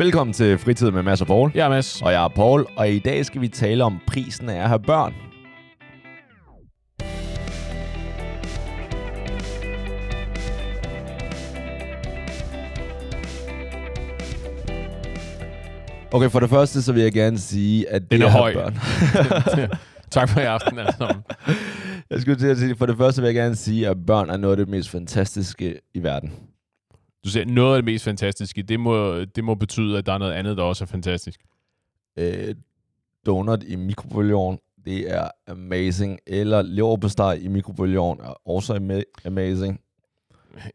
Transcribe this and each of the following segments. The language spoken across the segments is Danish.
Velkommen til Fritid med Mads og Paul. Ja, Mads. Og jeg er Paul, og i dag skal vi tale om prisen af at have børn. Okay, for det første, så vil jeg gerne sige, at det Den er have høj. børn... tak for i aften, alle sammen. jeg skulle til at sige, for det første vil jeg gerne sige, at børn er noget af det mest fantastiske i verden. Du siger, noget af det mest fantastiske, det må, det må betyde, at der er noget andet, der også er fantastisk. øh, donut i mikrobølgeovn, det er amazing. Eller leverpostej i mikrobølgeovn er også ama- amazing.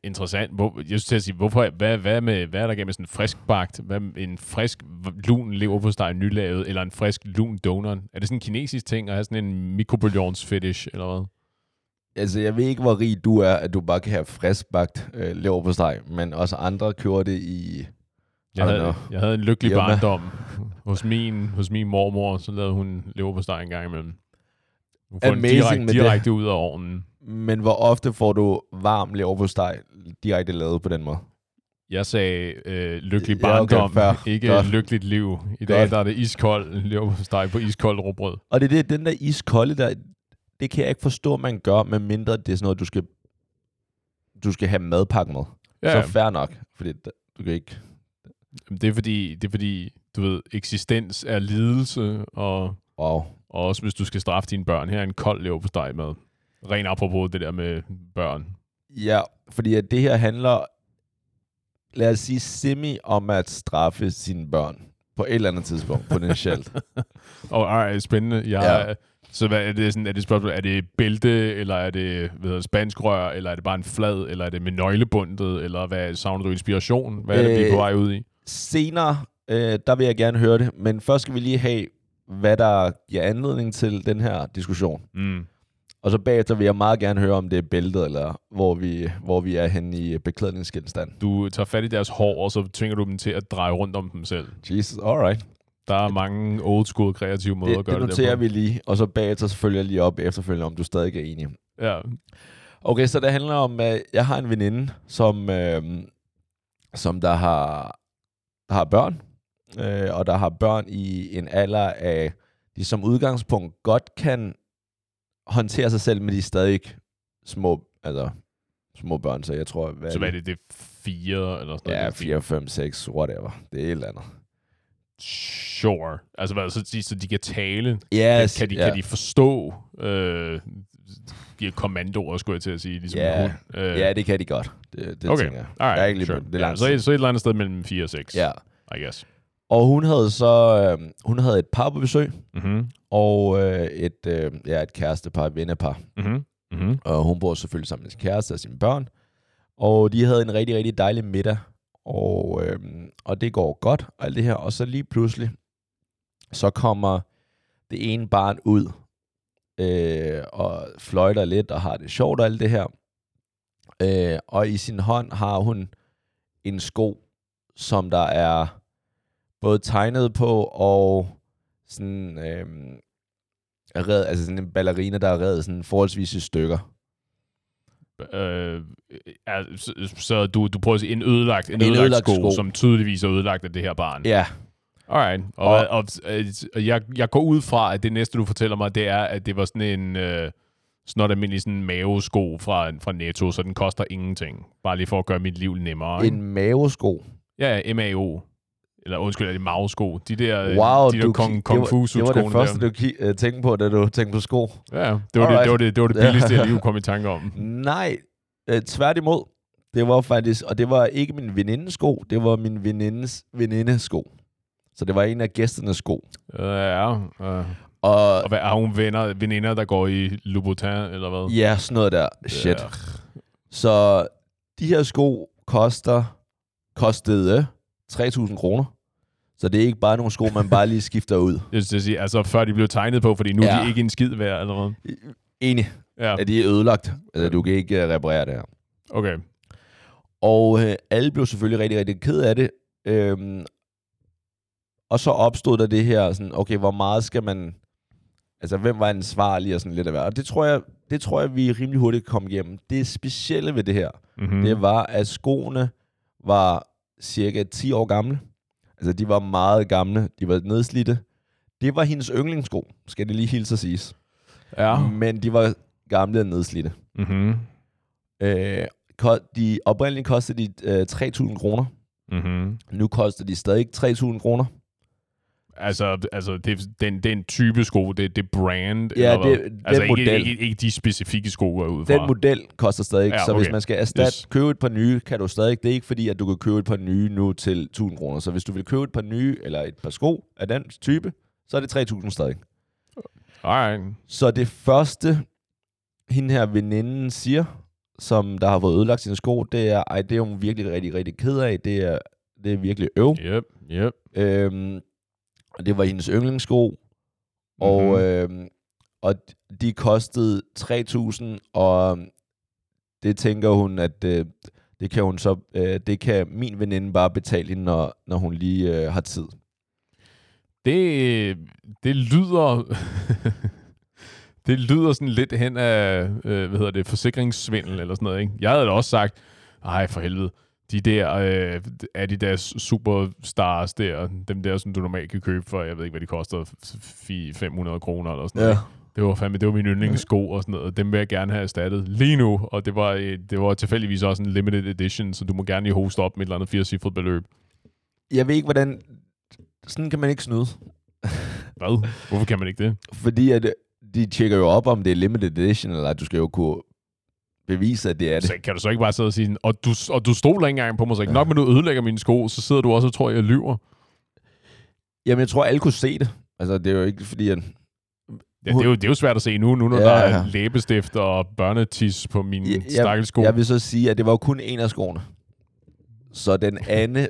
Interessant. Hvor, jeg synes til at sige, hvorfor, hvad, hvad, med, hvad er der gennem sådan en frisk bagt, hvad, med en frisk lun leverpostej nylavet, eller en frisk lun donut? Er det sådan en kinesisk ting at have sådan en mikrobølgeovns fetish, eller hvad? Altså, jeg ved ikke, hvor rig du er, at du bare kan have friskbagt øh, leverpostej, men også andre kører det i... Jeg havde, know. jeg havde en lykkelig Irma. barndom hos min, hos min mormor, så lavede hun leverpostej en gang imellem. Hun får Amazing direkte, med det. direkte ud af ovnen. Men hvor ofte får du varm leverpostej direkte lavet på den måde? Jeg sagde øh, lykkelig Ja, okay, barndom, fair. ikke Godt. lykkeligt liv. I dag Godt. der er det iskold leverpostej på iskold råbrød. Og det er det, den der iskolde der, det kan jeg ikke forstå, man gør, medmindre det er sådan noget, du skal, du skal have madpakke med. Ja, Så fair nok, fordi du kan ikke... det er fordi, det er fordi, du ved, eksistens er lidelse, og, Wow. og også hvis du skal straffe dine børn. Her er en kold leverpostej med. Ren apropos det der med børn. Ja, fordi at det her handler, lad os sige, semi om at straffe sine børn på et eller andet tidspunkt, potentielt. Og ej, spændende. Jeg, Ja. Så hvad er det, sådan, er det et spørgsmål, er det bælte, eller er det hvad hedder, spansk rør, eller er det bare en flad, eller er det med nøglebundet, eller hvad savner du inspiration? Hvad er det, vi er på Øh, vej ud i? Senere, øh, der vil jeg gerne høre det, men først skal vi lige have, hvad der giver anledning til den her diskussion. Mm. Og så bagefter vil jeg meget gerne høre, om det er bæltet, eller hvor vi, hvor vi er henne i beklædningsgenstand. Du tager fat i deres hår, og så tvinger du dem til at dreje rundt om dem selv. Jesus, alright. Der er mange old school kreative måder Det, at gøre det det, noterer på. vi lige, og så bagefter så følger jeg lige op efterfølgende, om du stadig er enig. Ja. Okay, så det handler om, at jeg har en veninde, som, øh, som der har, der har børn, øh, og der har børn i en alder af, de som udgangspunkt godt kan håndtere sig selv, men de er stadig små, altså små børn, så jeg tror, hvad Så hvad er det, det er fire eller sådan Ja, noget? 4, 5, 6, whatever. Det er et eller andet. Sure. Altså hvad, så, de, så de kan tale? Yes, kan, de, ja. kan de forstå øh, de kommandoer, skulle jeg til at sige, ligesom en hund? Øh, Ja, det kan de godt. Det, det okay. tænker jeg. Alright, Jeg er ikke lige sure. på- det ja, så, et, så et eller andet sted mellem 4 og 6, Ja. I guess. Og hun havde så øh, hun havde et par på besøg, Mhm. og øh, et, øh, ja, et kærestepar, et vennepar. Mhm. Mhm. Og hun bor selvfølgelig sammen med sin kæreste og sine børn. Og de havde en rigtig, rigtig dejlig middag. Og, øh, og det går godt, og alt det her. Og så lige pludselig, så kommer det ene barn ud, øh, og fløjter lidt, og har det sjovt og alt det her. Øh, og i sin hånd har hun en sko, som der er både tegnet på, og sådan, øh, er red, altså sådan en ballerina, der er reddet sådan forholdsvis i stykker. Øh, ja, så, så du, du prøver at sige en ødelagt, en En ødelagt, ødelagt sko, sko. som tydeligvis er ødelagt af det her barn. Ja, Alright. Og, Og- og, og, jeg, jeg går ud fra, at det næste, du fortæller mig, det er, at det var sådan en øh, snot almindelig sådan mavesko fra, fra Netto, så den koster ingenting. Bare lige for at gøre mit liv nemmere. ikke? en mavesko. Ja, MAO. Eller undskyld, er det mavesko? De der, øh, Wow, de der du, kong, ki- kong det, var, det første, der. du ki- uh, tænkte på, da du tænkte på sko. Ja, det var det, det, var det, det var det billigste, jeg lige kunne komme i tanke om. Nej, øh, tværtimod. Det var faktisk, og det var ikke min venindes sko, det var min venindes venindes sko. Så det var en af gæsternes sko. Øh, ja, øh. Og Og hvad, har hun venner, veninder, der går i Louboutin, eller hvad? ja, sådan noget der. Shit. Ja. Så de her sko koster, kostede 3.000 kroner. Så det er ikke bare nogle sko, man bare lige skifter ud. Jeg skal sige, altså før de blev tegnet på, fordi nu ja. er de ikke en skid værd, eller hvad? Enig, Ja, at de er ødelagt. Altså, du kan ikke uh, reparere det her. okay. Og øh, alle blev selvfølgelig rigtig, rigtig ked af det. Øhm, og så opstod der det her, sådan, okay, hvor meget skal man... Altså, hvem var ansvarlig og sådan lidt af. Og det tror jeg, det tror jeg, vi rimelig hurtigt kom igennem. Det specielle ved det her, Mm-hmm. mm. det var, at skoene var cirka 10 år gamle. Altså, de var meget gamle. De var nedslidte. Det var hendes yndlingssko, skal det lige hilse at siges. Ja. Men de var gamle og nedslidte. Mm-hmm. Øh, de oprindeligt kostede de øh, 3.000 kroner. Mm-hmm. Nu koster de stadig 3.000 kroner. Altså, altså det, den, den type sko, det, det brand, Ja, eller hvad? det- den altså ikke, model. ikke, ikke, de specifikke sko, jeg er ude fra. Den model koster stadig. Ja, så hvis okay. man skal erstatte, Yes. købe et par nye, kan du stadig. Det er ikke fordi, at du kan købe et par nye nu til 1.000 kroner. Så hvis du vil købe et par nye, eller et par sko af den type, så er det 3.000 stadig. Alright. Så det første, hende her veninden siger, som der har fået ødelagt sine sko, det er, ej, det er hun virkelig rigtig, rigtig ked af. Det er, det er virkelig øv. Yep, yep. Øhm, og det var hendes yndlingssko. Og, Mhm. øhm, og de kostede 3.000, og det tænker hun, at øh, det kan hun så, øh, det kan min veninde bare betale hende, når, når hun lige øh, har tid. Det, det lyder... det lyder sådan lidt hen af, øh, hvad hedder det, forsikringssvindel eller sådan noget, ikke? Jeg havde da også sagt, ej for helvede, de der øh, Adidas Superstars der, dem der, som du normalt kan købe for, jeg ved ikke, hvad de koster, fi- 500 kroner eller sådan noget. Det var fandme, det var min yndlingssko og sådan noget. Dem vil jeg gerne have erstattet lige nu. Og det var, øh, det var tilfældigvis også en limited edition, så du må gerne lige hoste op med et eller andet firecifret beløb. Jeg ved ikke, hvordan... Sådan kan man ikke snyde. Hvad? Hvorfor kan man ikke det? Fordi at, øh, de tjekker jo op, om det er limited edition, eller at du skal jo kunne bevise, at det er det. Så kan du så ikke bare sidde og sige, og du, og du stoler ikke engang på mig, så ikke nok med, at du ødelægger mine sko, så sidder du også og tror, jeg lyver. Jamen, jeg tror, alle kunne se det. Altså, det er jo ikke fordi, at... Ja, det, er jo, det er jo svært at se nu, nu når Ja, ja, der ja. er læbestift og børnetis på mine Ja, ja, stakkels sko. Jeg vil så sige, at det var jo kun en af skoene. Så den anden,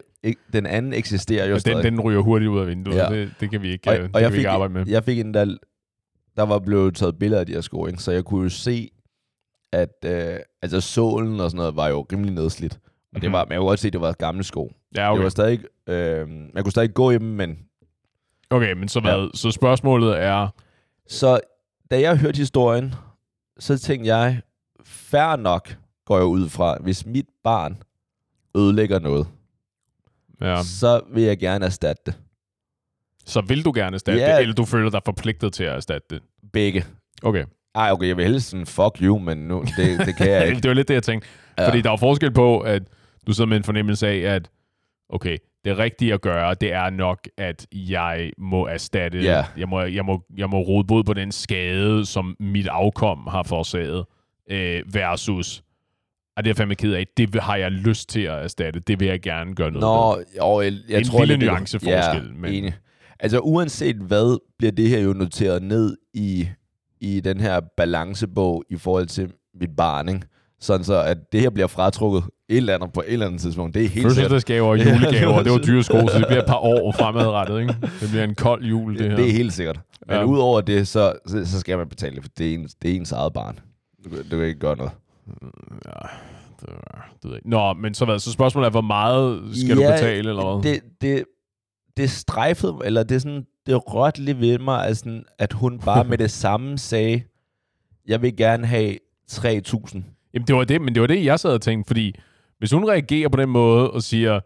den anden eksisterer jo og stadig. den, den ryger hurtigt ud af vinduet. Ja. Ja. Det, det kan vi ikke, og, øh, det og jeg kan vi fik, ikke arbejde med. jeg fik en, der, der var blevet taget billeder af de her sko, ikke? så jeg kunne jo se, at øh, altså sålen og sådan noget var jo rimelig nedslidt. Og det Mhm. var, men jeg kunne godt se, at det var gamle sko. Ja, Okay. Det var stadig, øh, man kunne stadig gå i dem, men... Okay, men så hvad? Så spørgsmålet er, Så da jeg hørte historien, så tænkte jeg, fair nok går jeg ud fra, hvis mit barn ødelægger noget, ja, ja. så vil jeg gerne erstatte det. så vil du gerne erstatte Ja. det, eller du føler dig forpligtet til at erstatte det? Begge. Okay. Ej, okay, jeg vil helst sådan, fuck you, men nu, det, det kan jeg ikke. det var lidt det, jeg tænkte. Ja. Fordi der er forskel på, at du sidder med en fornemmelse af, at okay, det rigtige at gøre, det er nok, at jeg må erstatte, Ja. jeg, må, jeg, må, jeg må rode bod på den skade, som mit afkom har forårsaget, øh, versus, og det er jeg fandme ked af, det har jeg lyst til at erstatte, det vil jeg gerne gøre noget Nå, ved. jo, jeg, jeg En tror lille nuanceforskel, Ja, men- enig. Altså uanset hvad, bliver det her jo noteret ned i, i den her balancebog i forhold til mit barn, ikke? Sådan så, at det her bliver fratrukket et eller andet på et eller andet tidspunkt. Det er helt sikkert. Fødselsdagsgaver og julegaver, det var dyre sko, så det bliver et par år fremadrettet, ikke? Det bliver en kold jul, det her. Det er helt sikkert. Men Ja. udover det, så, så, så skal man betale det, for det er ens, det er ens eget barn. Du, du kan ikke gøre noget. Ja, det, var- det ved ikke. Nå, men så hvad? Så spørgsmålet er, hvor meget skal Ja, du betale, eller hvad? Det, det, det strejfede, eller det er sådan, det rørte lidt ved mig, at, sådan, at hun bare med det samme sagde, jeg vil gerne have 3.000. Jamen, det var det, men det var det, jeg sad og tænkte, fordi hvis hun reagerer på den måde og siger,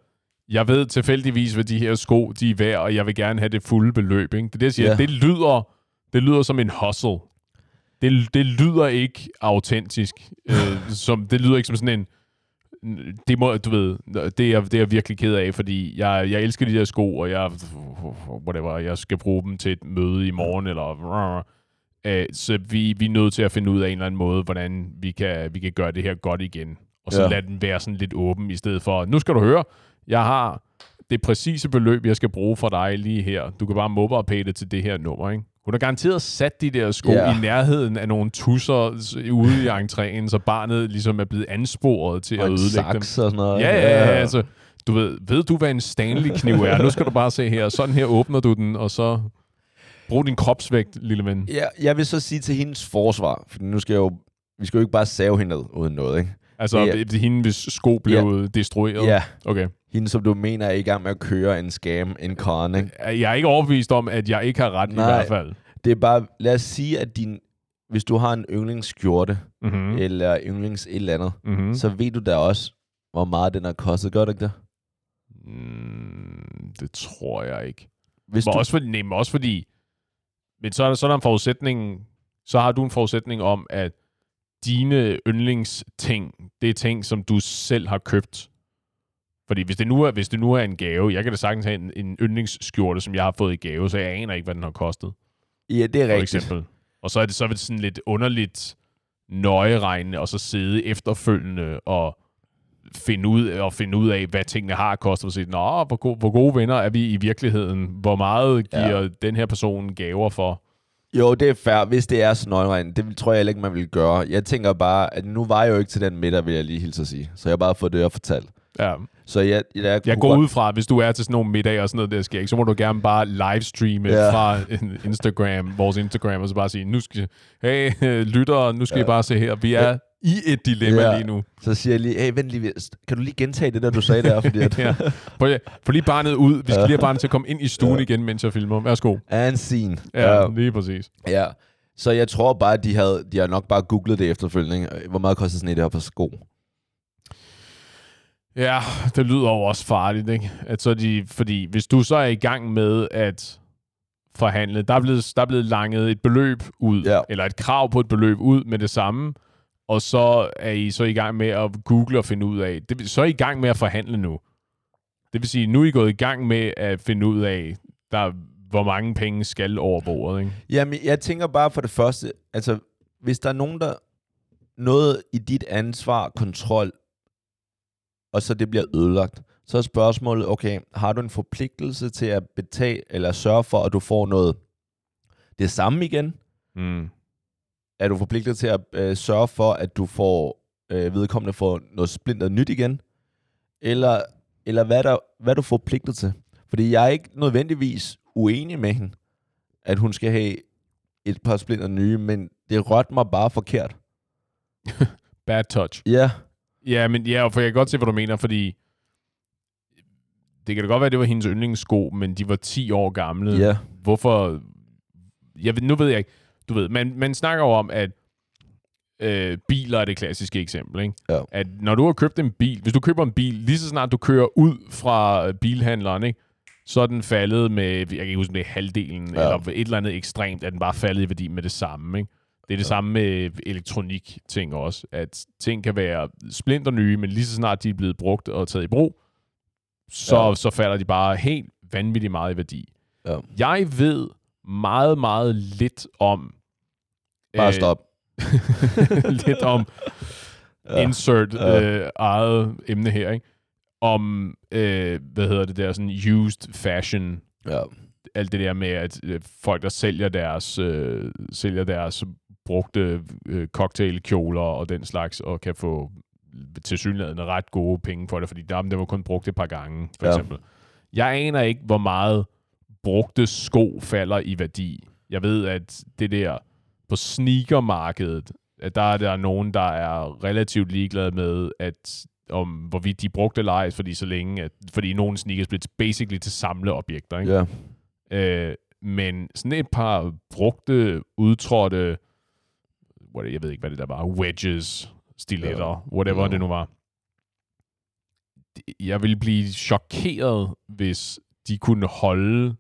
jeg ved tilfældigvis, hvad de her sko, de er værd, og jeg vil gerne have det fulde beløb, ikke? Det er det, jeg siger. Ja. Det, lyder, det lyder som en hustle. Det, det lyder ikke autentisk. øh, som, det lyder ikke som sådan en, det må, du ved, det er, det er jeg virkelig ked af, fordi jeg, jeg elsker de der sko, og jeg, whatever, jeg skal bruge dem til et møde i morgen, eller øh, så vi, vi er nødt til at finde ud af en eller anden måde, hvordan vi kan, vi kan gøre det her godt igen. Og så Ja. lade den være sådan lidt åben, i stedet for, nu skal du høre, jeg har det præcise beløb, jeg skal bruge for dig lige her. Du kan bare mobile det til det her nummer, ikke? Hun har garanteret sat de der sko Ja. i nærheden af nogle tusser ude i entréen, så barnet ligesom er blevet ansporet til Og at ødelægge dem. og sådan noget. Ja, ja, ja, altså, du ved, ved du, hvad en Stanley-kniv er? Nu skal du bare se her. Sådan her åbner du den, og så brug din kropsvægt, lille ven. Ja, jeg vil så sige til hendes forsvar, for nu skal jeg jo, vi skal jo ikke bare save hende ned uden noget, ikke? Altså, Ja. det hende, hvis sko blev destrueret. Ja, Okay. hende som du mener er i gang med at køre en scam, en con, ikke? Jeg er ikke overbevist om, at jeg ikke har ret Nej. i hvert fald. Det er bare, lad os sige, at din, hvis du har en yndlingsskjorte, Mm-hmm. mm. eller yndlings et eller andet, Mm-hmm. så ved du da også, hvor meget den har kostet, gør du ikke det? Mm, det tror jeg ikke. Hvis Men du, også, fordi, nej, men også fordi, men så er, der, så er der en forudsætning, så har du en forudsætning om, at dine yndlingsting, det er ting, som du selv har købt. Fordi hvis det nu er, hvis det nu er en gave, jeg kan da sagtens have en, en yndlingsskjorte, som jeg har fået i gave, så jeg aner ikke, hvad den har kostet, ja, det er for rigtigt. eksempel. Og så er det så er det sådan lidt underligt nøjeregnende, og så sidde efterfølgende og finde ud, og finde ud af, hvad tingene har kostet, og sige, Nå, hvor, go- hvor gode venner er vi i virkeligheden? Hvor meget giver Ja. ja. den her person gaver for? Jo, det er fair, hvis det er så nøjregn. Det tror jeg heller ikke, man vil gøre. Jeg tænker bare, at nu var jeg jo ikke til den middag, vil jeg lige hilse at sige. Så jeg har bare fået det her fortalt. Ja. Så jeg, jeg, jeg, Jeg går ud fra, at hvis du er til sådan nogle middag og sådan noget, der sker ikke, så må du gerne bare livestreame Ja. fra Instagram, vores Instagram, og så bare sige, nu skal, hey, lyttere, nu skal ja. I bare se her, vi er i et dilemma Ja. lige nu. Så siger jeg lige, hey, vent lige, kan du lige gentage det der, du sagde der? Fordi at, ja. Få, få lige barnet ud. Vi skal Ja. lige have barnet til at komme ind i stuen Ja. igen, mens jeg filmer. Værsgo. and scene. Ja, lige præcis. ja. Så jeg tror bare, at de, havde, de har nok bare googlet det efterfølgende. Hvor meget koster sådan et her på sko? Ja, det lyder jo også farligt, ikke? At så de, fordi hvis du så er i gang med at forhandle, der er blevet, der er blevet langet et beløb ud, Ja. eller et krav på et beløb ud med det samme, og så er I så i gang med at google og finde ud af, det, så er I i gang med at forhandle nu. Det vil sige, nu er I gået i gang med at finde ud af, der, hvor mange penge skal over bordet, ikke? Jamen, jeg tænker bare for det første, altså, hvis der er nogen, der noget i dit ansvar, kontrol, og så det bliver ødelagt, så er spørgsmålet, okay, har du en forpligtelse til at betale, eller sørge for, at du får noget det samme igen? Mm. Er du forpligtet til at øh, sørge for, at du får øh, vedkommende får noget splinter nyt igen? Eller, eller hvad, er der, hvad er du forpligtet til? Fordi jeg er ikke nødvendigvis uenig med hende, at hun skal have et par splinter nye, men det rørte mig bare forkert. Bad touch. Ja, Ja, men ja, for jeg kan godt se, hvad du mener, fordi det kan da godt være, at det var hendes yndlingssko, men de var 10 år gamle. ja, Hvorfor? Jeg ved, nu ved jeg ikke. Du ved, man, man snakker jo om, at øh, biler er det klassiske eksempel. Ikke? Ja. At når du har købt en bil, hvis du køber en bil, lige så snart du kører ud fra øh, bilhandleren, ikke? så er den faldet med, jeg kan ikke huske, det er halvdelen, Ja. eller et eller andet ekstremt, at den bare faldet i værdi med det samme. Ikke? Det er det ja. samme med elektronik-ting også, at ting kan være splinter nye, men lige så snart de er blevet brugt og taget i brug, så, ja. så falder de bare helt vanvittigt meget i værdi. ja. Jeg ved meget, meget lidt om... Bare stop. lidt om Ja. insert Ja. øh, eget emne her, ikke? Om, øh, hvad hedder det der, sådan used fashion, Ja. alt det der med, at øh, folk, der sælger deres, øh, sælger deres brugte øh, cocktailkjoler og den slags, og kan få til synligheden ret gode penge for det, fordi der, der var kun brugt et par gange, for ja. eksempel. Jeg aner ikke, hvor meget brugte sko falder i værdi. Jeg ved, at det der på sneakermarkedet, at der er der nogen, der er relativt ligeglade med, at om hvorvidt de er brugt eller ej, fordi så længe, at, fordi nogle sneakers bliver basically til samleobjekter. Ikke? ja. Øh, men sådan et par brugte, udtrådte, what, jeg ved ikke, hvad det der var, wedges, stiletter, Ja. whatever Ja. det nu var. Jeg ville blive chokeret, hvis de kunne holde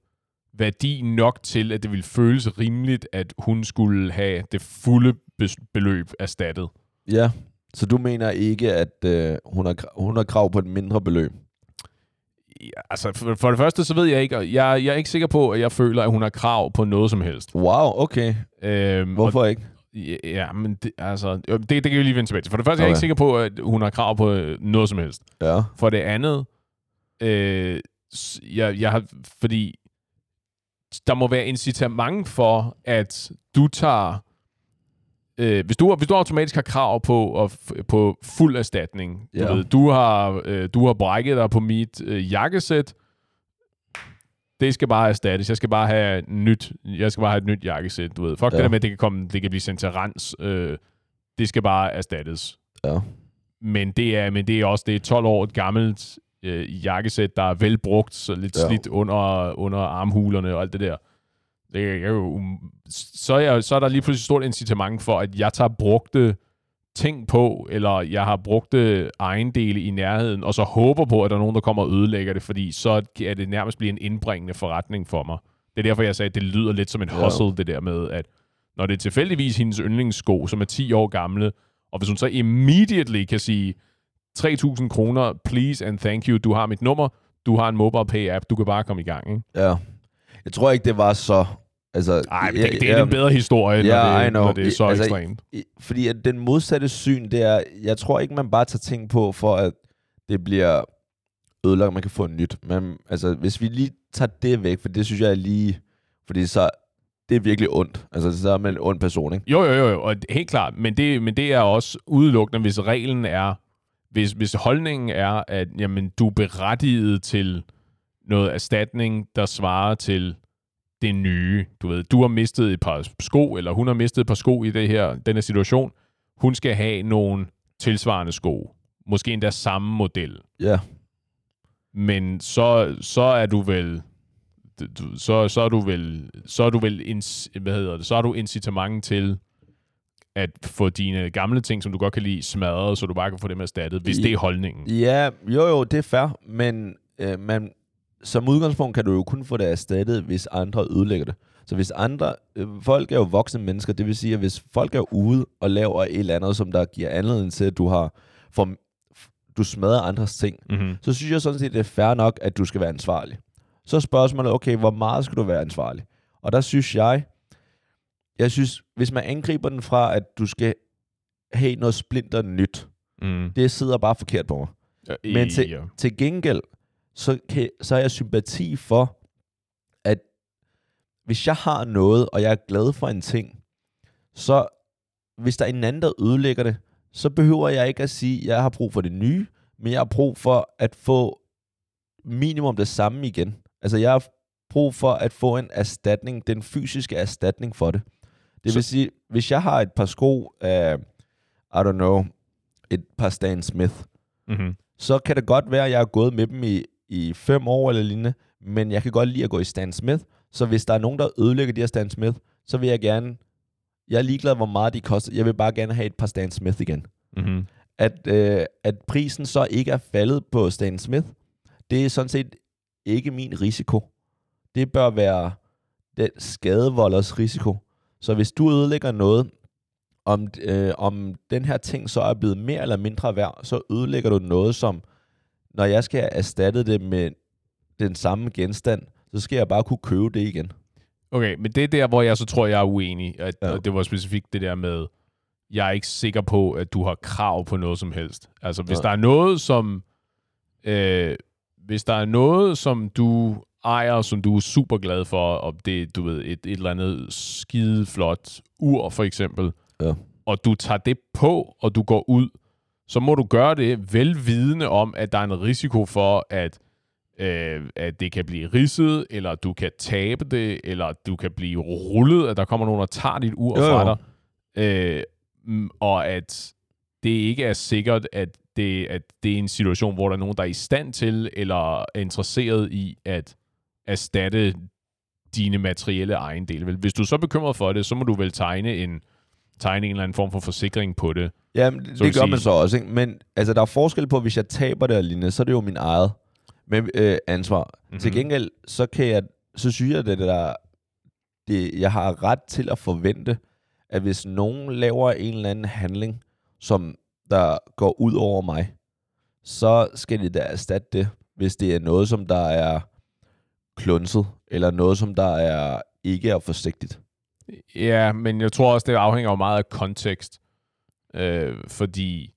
værdi nok til, at det ville føles rimeligt, at hun skulle have det fulde beløb erstattet. Ja. Så du mener ikke, at øh, hun, har, hun har krav på et mindre beløb? Ja, altså, for, for det første, så ved jeg ikke, og jeg, jeg er ikke sikker på, at jeg føler, at hun har krav på noget som helst. Wow, okay. Øhm, Hvorfor ikke? Ja, Ja, men det, altså, det, det kan vi lige vende tilbage til. For det første okay. er jeg Okay. ikke sikker på, at hun har krav på øh, noget som helst. Ja. For det andet, øh, jeg, jeg har, fordi der må være incitament for, at du tager, øh, hvis, du, hvis du automatisk har krav på, at, på fuld erstatning, du, Ja. ved, du, har, øh, du har brækket dig på mit øh, jakkesæt, det skal bare erstattes. Jeg skal bare have nyt, jeg skal bare have et nyt jakkesæt, du ved. Fuck ja. Det der med, at det kan, komme, det kan blive sendt til rens. Øh, det skal bare erstattes. Ja. Men det er, men det er også det er 12 år gammelt øh, jakkesæt, der er velbrugt, så lidt Ja. ja. slidt under, under armhulerne og alt det der. Det er jo, um, så, er jeg, så er der lige pludselig stort incitament for, at jeg tager brugte ting på, eller jeg har brugt øh, ejendele i nærheden, og så håber på, at der er nogen, der kommer og ødelægger det, fordi så er det nærmest blive en indbringende forretning for mig. Det er derfor, jeg sagde, at det lyder lidt som en Ja. hustle, det der med, at når det er tilfældigvis hendes yndlingssko, som er 10 år gamle, og hvis hun så immediately kan sige, 3.000 kroner, please and thank you, du har mit nummer, du har en mobile pay app, du kan bare komme i gang. Ikke? Ja. Jeg tror ikke, det var så... Altså, Ej, men det, det er ja, en bedre historie, Ja, når, det, når det er så Altså, ekstremt. Fordi at den modsatte syn, det er... Jeg tror ikke, man bare tager ting på, for at det bliver ødelagt, man kan få en nyt. Men altså, hvis vi lige tager det væk, for det synes jeg er lige... Fordi så... Det er virkelig ondt. Altså, så er man en ond person, ikke? Jo, jo, jo, jo, og helt klart. Men det, men det er også udelukkende, hvis reglen er, hvis, hvis holdningen er, at jamen, du er berettiget til noget erstatning, der svarer til det nye. Du ved, du har mistet et par sko, eller hun har mistet et par sko i det her, den her situation. Hun skal have nogle tilsvarende sko. Måske endda samme model. Ja. Men så, så er du vel så, så er du vel så er du vel ins, hvad hedder det, så er du incitament til at få dine gamle ting, som du godt kan lide, smadret, så du bare kan få dem erstattet, hvis I- det er holdningen. Ja, jo jo, det er fair, men øh, man, som udgangspunkt kan du jo kun få det erstattet, hvis andre ødelægger det. Så hvis andre, øh, folk er jo voksne mennesker, det vil sige, at hvis folk er ude og laver et eller andet, som der giver anledning til, at du har, for, du smadrer andres ting, Mm-hmm. så synes jeg sådan set, det er fair nok, at du skal være ansvarlig. Så er spørgsmålet, okay, hvor meget skal du være ansvarlig? Og der synes jeg, jeg synes, hvis man angriber den fra, at du skal have noget splinter nyt, Mm. det sidder bare forkert på mig. Men til, ja. til gengæld, så, kan, så har jeg sympati for, at hvis jeg har noget, og jeg er glad for en ting, så hvis der er en anden, der ødelægger det, så behøver jeg ikke at sige, at jeg har brug for det nye, men jeg har brug for at få minimum det samme igen. Altså jeg har brug for at få en erstatning, den fysiske erstatning for det. Det Så- vil sige, hvis jeg har et par sko af, I don't know, et par Stan Smith, Mm-hmm. så kan det godt være, at jeg har gået med dem i, i fem år eller lignende, men jeg kan godt lide at gå i Stan Smith, så hvis der er nogen, der ødelægger de her Stan Smith, så vil jeg gerne, jeg er ligeglad, hvor meget de koster, jeg vil bare gerne have et par Stan Smith igen. Mm-hmm. At, øh, at prisen så ikke er faldet på Stan Smith, det er sådan set ikke min risiko. Det bør være den skadevolders risiko. Så hvis du ødelægger noget, om, øh, om den her ting så er blevet mere eller mindre værd, så ødelægger du noget, som når jeg skal erstatte det med den samme genstand, så skal jeg bare kunne købe det igen. Okay, men det er der, hvor jeg så tror, jeg er uenig. At, Ja. ja. Det var specifikt det der med, jeg er ikke sikker på, at du har krav på noget som helst. Altså, hvis Nej. der er noget, som... Øh, hvis der er noget, som du ejer, som du er super glad for, og det du ved, et, et eller andet skide flot ur, for eksempel, Ja. og du tager det på, og du går ud, så må du gøre det velvidende om, at der er en risiko for, at øh, at det kan blive ridset, eller du kan tabe det, eller du kan blive rullet, at der kommer nogen, der tager dit ur Jo, jo. fra dig. Øh, mm, og at det ikke er sikkert, at det, at det er en situation, hvor der er nogen, der er i stand til, eller er interesseret i at erstatte dine materielle ejendele. Vel, Hvis du er så bekymret for det, så må du vel tegne en, tegne en eller anden form for forsikring på det. Jamen, det, det gør sige- man så også, ikke? Men altså, der er forskel på, hvis jeg taber det og lignende, så er det jo min eget med, øh, ansvar. Mm-hmm. Mhm. Til gengæld, så kan jeg, så synes jeg, det der, det, jeg har ret til at forvente, at hvis nogen laver en eller anden handling, som der går ud over mig, så skal de da erstatte det, hvis det er noget, som der er klunset, eller noget, som der er ikke er forsigtigt. Ja, men jeg tror også, det afhænger jo meget af kontekst. Øh, fordi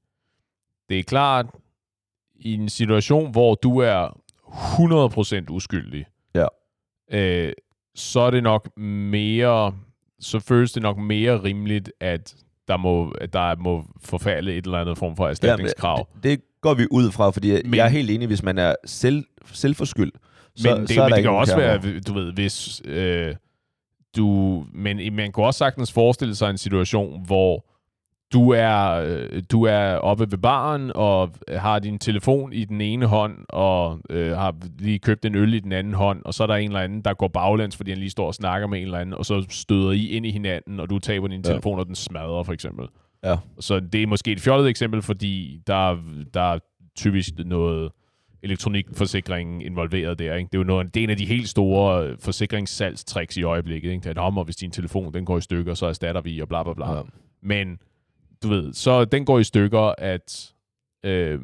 det er klart, i en situation, hvor du er 100% uskyldig, Ja. øh, så er det nok mere, så føles det nok mere rimeligt, at der må, at der må forfalde et eller andet form for erstatningskrav. det, det går vi ud fra, fordi Men, jeg er helt enig, hvis man er selv, selvforskyldt, så, men det, så men det kan også kamera. være, du ved, hvis øh, du... Men man kunne også sagtens forestille sig en situation, hvor du er, øh, du er oppe ved baren og har din telefon i den ene hånd og øh, har lige købt en øl i den anden hånd, og så er der en eller anden, der går baglæns, fordi han lige står og snakker med en eller anden, og så støder I ind i hinanden, og du taber din Ja. telefon, og den smadrer for eksempel. Ja. Så det er måske et fjollet eksempel, fordi der, der er typisk noget elektronikforsikring involveret der. Ikke? Det er jo noget, det er en af de helt store øh, forsikringssalgstricks i øjeblikket. Ikke? Det er, om, og hvis din telefon den går i stykker, så erstatter vi, og bla bla bla. Ja. Men du ved, så den går i stykker, at, øh,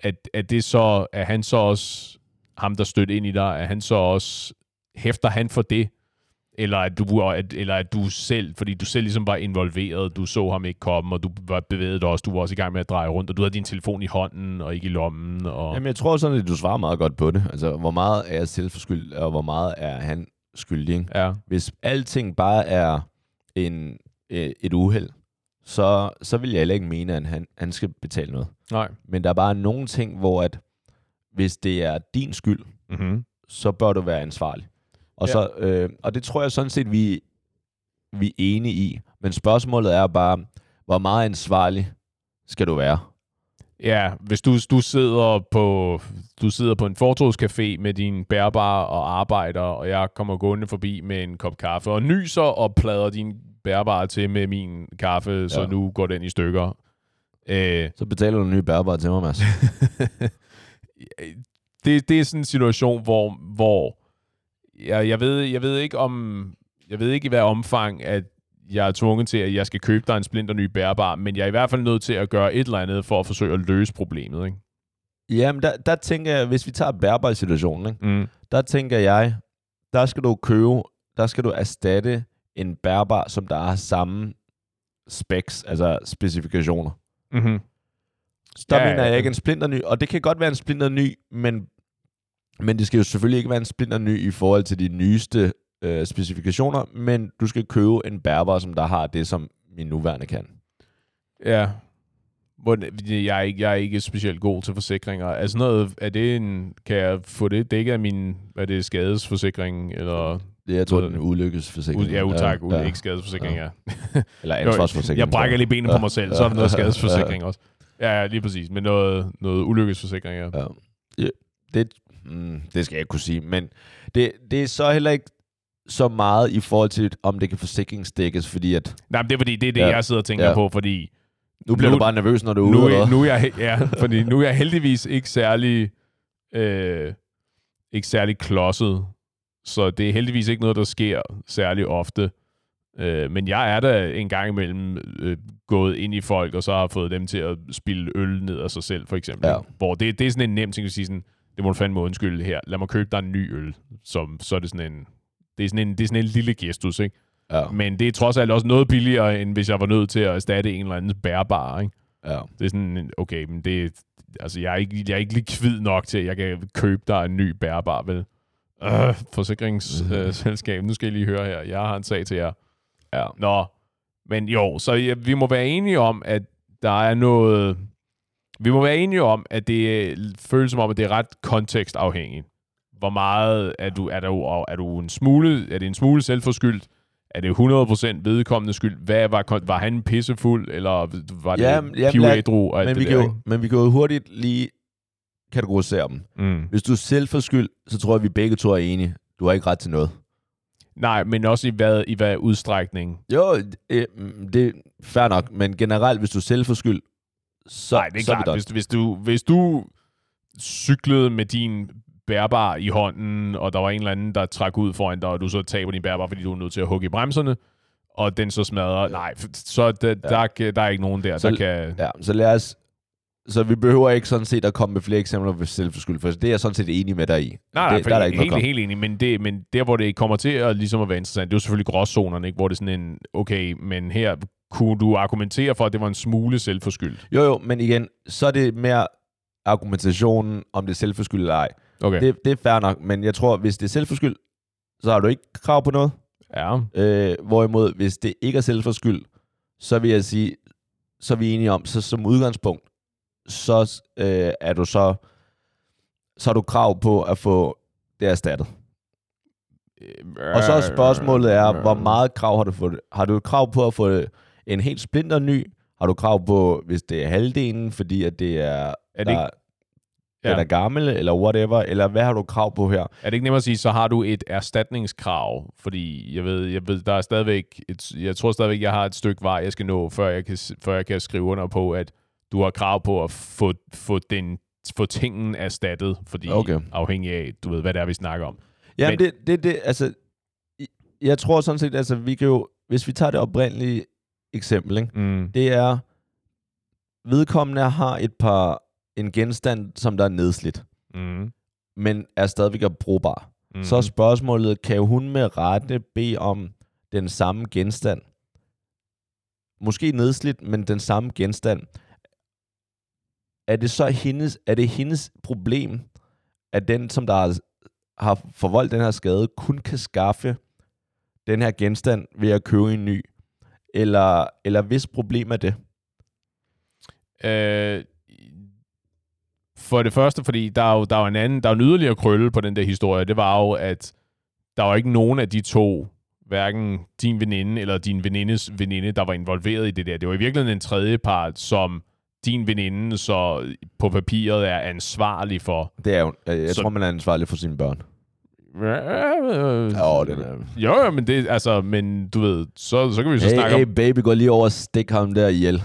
at, at det så, at han så også, ham der stødte ind i dig, at han så også, hæfter han for det, eller at du, eller at du selv, fordi du selv ligesom var involveret, du så ham ikke komme, og du var bevæget dig også, du var også i gang med at dreje rundt, og du havde din telefon i hånden, og ikke i lommen, og... Jamen, jeg tror sådan, at du svarer meget godt på det. Altså, hvor meget er jeg selvforskyldt, og hvor meget er han skyldig, ikke? Ja, Hvis alting bare er en, øh, et uheld, så, så vil jeg heller ikke mene, at han, han skal betale noget. nej. Men der er bare nogle ting, hvor at, hvis det er din skyld, Mm-hmm. så bør du være ansvarlig. Og, Ja. så, øh, og det tror jeg sådan set, vi, vi er enige i. Men spørgsmålet er bare, hvor meget ansvarlig skal du være? Ja, hvis du, du sidder på du sidder på en fortogscafé med din bærbar og arbejder, og jeg kommer gående forbi med en kop kaffe og nyser og plader din bærbar til med min kaffe, så Ja. nu går den i stykker. Øh, Så betaler du en ny bærbar til mig, Mads. det, det er sådan en situation, hvor, hvor jeg, jeg, ved, jeg ved ikke om jeg ved ikke i hvad omfang, at jeg er tvunget til, at jeg skal købe dig en splinter ny bærbar, men jeg er i hvert fald nødt til at gøre et eller andet for at forsøge at løse problemet. Ikke? Jamen, der, der tænker jeg, hvis vi tager bærbar situationen, ikke? Mm. der tænker jeg, der skal du købe, der skal du erstatte en bærbar, som der har samme specs, altså specifikationer. Mm-hmm. Så der Ja, mener jeg ja. ikke en splinter ny, og det kan godt være en splinter ny, men, men det skal jo selvfølgelig ikke være en splinter ny i forhold til de nyeste øh, specifikationer, men du skal købe en bærbar, som der har det, som min nuværende kan. Ja. Jeg, er ikke, jeg er ikke specielt god til forsikringer. Er sådan noget, er det en, kan jeg få det dækket af min, er det, skadesforsikring, eller, Det, jeg tror, det er en ulykkesforsikring. ja, utak, ja, ja, ikke skadesforsikring, ja. Eller Jo, ansvarsforsikring. Jeg brækker lige benene på mig selv, så er der noget Ja. skadesforsikring også. Ja, ja, lige præcis. Men noget, noget ulykkesforsikring, ja. Ja. Det, mm, det skal jeg ikke kunne sige, men det, det er så heller ikke så meget i forhold til, om det kan forsikringsdækkes, fordi at Nej, men det er fordi, det er det, Ja. jeg sidder og tænker Ja. på, fordi nu bliver Nu- du bare nervøs, når du er ude. nu, eller er, nu, jeg, ja, fordi nu er jeg heldigvis ikke særlig, øh, ikke særlig klodset, så det er heldigvis ikke noget, der sker særlig ofte. Øh, men jeg er da en gang imellem øh, gået ind i folk, og så har fået dem til at spille øl ned af sig selv, for eksempel. Ja. Hvor det, det er sådan en nem ting at sige sådan, det må du fandme undskylde her. Lad mig købe dig en ny øl. Som, så er det sådan en, det er sådan en, det er sådan en lille gestus, ikke? Ja, Men det er trods alt også noget billigere, end hvis jeg var nødt til at erstatte en eller anden bærbar, ikke? ja. Det er sådan, okay, men det altså, jeg er ikke, jeg er ikke likvid nok til, at jeg kan købe dig en ny bærbar, vel? Øh, forsikringsselskab, nu skal I lige høre her. Jeg har en sag til jer. ja. Nå, men jo, så ja, vi må være enige om, at der er noget... Vi må være enige om, at det øh, føles som om, at det er ret kontekstafhængigt. Hvor meget er du, er du, er du en smule, er det en smule selvforskyldt? Er det 100% vedkommende skyld? Hvad var, var han pissefuld, eller var det Jamen, jamen, pivædru og Men, det vi kan jo, men vi kan jo hurtigt lige kategorisere dem. Mm. Hvis du er selv for skyld, så tror jeg, vi begge to er enige. Du har ikke ret til noget. Nej, men også i hvad, i hvad udstrækning? Jo, det, det er fair nok, men generelt, hvis du er selv for skyld, så, Nej, det er så klart. vi Hvis, hvis, du, hvis du cyklede med din bærbar i hånden, og der var en eller anden, der trak ud foran dig, og du så taber din bærbar, fordi du er nødt til at hugge i bremserne, og den så smadrer. Nej, så der, ja. der, der er ikke nogen der, Så- der kan... Ja, så lad os... Så vi behøver ikke sådan set at komme med flere eksempler på selvforskyld, for det er jeg sådan set enig med dig i. Nej, nej, det, der er der ikke helt, helt enig, men, det, men der, hvor det kommer til at, ligesom at være interessant, det er jo selvfølgelig gråzonerne, ikke? hvor det er sådan en, okay, men her kunne du argumentere for, at det var en smule selvforskyldt. Jo, jo, men igen, så er det mere argumentationen, om det er selvforskyldt eller ej. Okay. Det, det er fair nok, men jeg tror, hvis det er selvforskyldt, så har du ikke krav på noget. ja. Øh, hvorimod, hvis det ikke er selvforskyldt, så vil jeg sige, så er vi enige om, så som udgangspunkt, så øh, er du så, så har du krav på at få det erstattet. Og så spørgsmålet er, hvor meget krav har du fået? Har du krav på at få en helt splinter ny? Har du krav på, hvis det er halvdelen, fordi at det er... Er det der, Ja. Den er gammel, eller whatever, eller hvad har du krav på her? Er det ikke nemmere at sige, så har du et erstatningskrav? Fordi jeg ved, jeg ved der er stadigvæk, et, jeg tror stadigvæk, jeg har et stykke vej, jeg skal nå, før jeg kan, før jeg kan skrive under på, at du har krav på at få, få, den, få tingen erstattet, fordi okay. afhængig af, du ved, hvad det er, vi snakker om. Ja, Men, det, det, det, altså, jeg tror sådan set, altså, vi kan jo, hvis vi tager det oprindelige eksempel, ikke? Mm. det er, vedkommende har et par, en genstand, som der er nedslidt, mm. men er stadigvæk brugbar. Mm. Så er spørgsmålet, kan hun med rette bede om den samme genstand? Måske nedslidt, men den samme genstand. Er det så hendes, er det hendes problem, at den, som der har, har forvoldt den her skade, kun kan skaffe den her genstand ved at købe en ny? Eller, eller hvis problem er det? Øh, for det første, fordi der er jo, der er jo en anden, der er en yderligere krølle på den der historie, det var jo, at der var ikke nogen af de to, hverken din veninde eller din venindes veninde, der var involveret i det der. Det var i virkeligheden en tredje part, som din veninde så på papiret er ansvarlig for. Det er jo, jeg, jeg så, tror, man er ansvarlig for sine børn. Øh, ja, den er... Jo, jo, men det, altså, men du ved, så, så kan vi så hey, snakke hey, om... baby, gå lige over og stik ham der ihjel.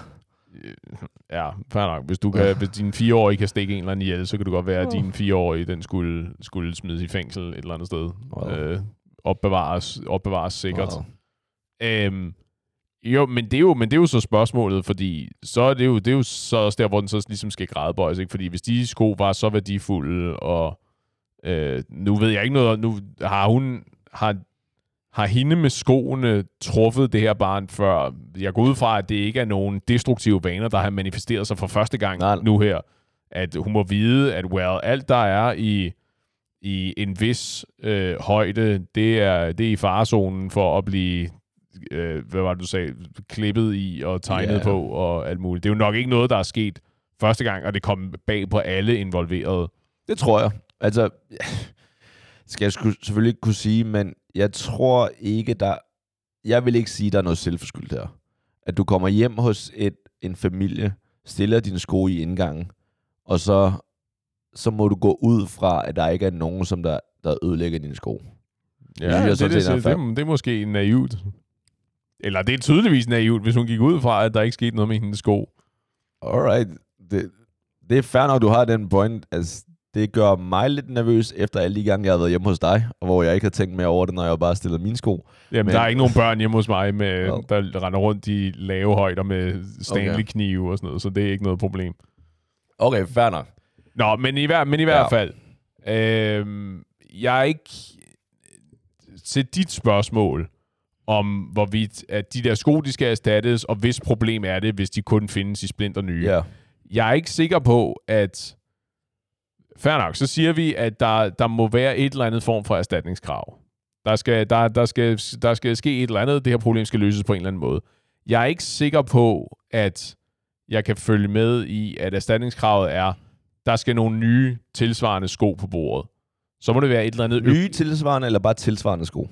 Ja, fair nok. Hvis, du kan, hvis din fireårige kan stikke en eller anden ihjel, så kan det godt være, at din fireårige den skulle, skulle smides i fængsel et eller andet sted. Wow. Øh, opbevares, opbevares sikkert. Wow. Øhm, jo, men det, er jo, men det er jo så spørgsmålet, fordi så er det jo, det er jo så også der, hvor den så ligesom skal grædebøjes, ikke? Fordi hvis de sko var så værdifulde, og øh, nu ved jeg ikke noget, nu har hun, har har hende med skoene truffet det her barn før? Jeg går ud fra, at det ikke er nogen destruktive vaner, der har manifesteret sig for første gang Nej. nu her. At hun må vide, at well, alt der er i, i en vis øh, højde, det er, det er i farezonen for at blive øh, hvad var det, du sagde, klippet i og tegnet yeah. på og alt muligt. Det er jo nok ikke noget, der er sket første gang, og det kom bag på alle involverede. Det tror jeg. Altså, skal jeg selvfølgelig ikke kunne sige, men jeg tror ikke, der... Jeg vil ikke sige, der er noget selvforskyldt her. At du kommer hjem hos et, en familie, stiller dine sko i indgangen, og så, så må du gå ud fra, at der ikke er nogen, som der, der ødelægger dine sko. Ja, det, det, det, det, det, det er måske naivt. Eller det er tydeligvis naivt, hvis hun gik ud fra, at der ikke skete noget med hendes sko. Alright. Det, det er fair nok, du har den point. Altså, det gør mig lidt nervøs efter alle de gange, jeg har været hjemme hos dig, og hvor jeg ikke har tænkt mere over det, når jeg bare stillet mine sko. Jamen, Men, der er ikke nogen børn hjemme hos mig, med, der render rundt i lave højder med Stanley-knive okay. og sådan noget, så det er ikke noget problem. Okay, fair nok. Nå, men i, hver, men i hvert ja. fald, øh, jeg er ikke til dit spørgsmål, om hvorvidt at de der sko, de skal erstattes, og hvis problem er det, hvis de kun findes i splinter nye. Ja. Jeg er ikke sikker på, at Fair nok, så siger vi, at der, der må være et eller andet form for erstatningskrav. Der skal, der, der, skal, der skal ske et eller andet, det her problem skal løses på en eller anden måde. Jeg er ikke sikker på, at jeg kan følge med i, at erstatningskravet er, der skal nogle nye tilsvarende sko på bordet. Så må det være et eller andet... Nye tilsvarende, eller bare tilsvarende sko?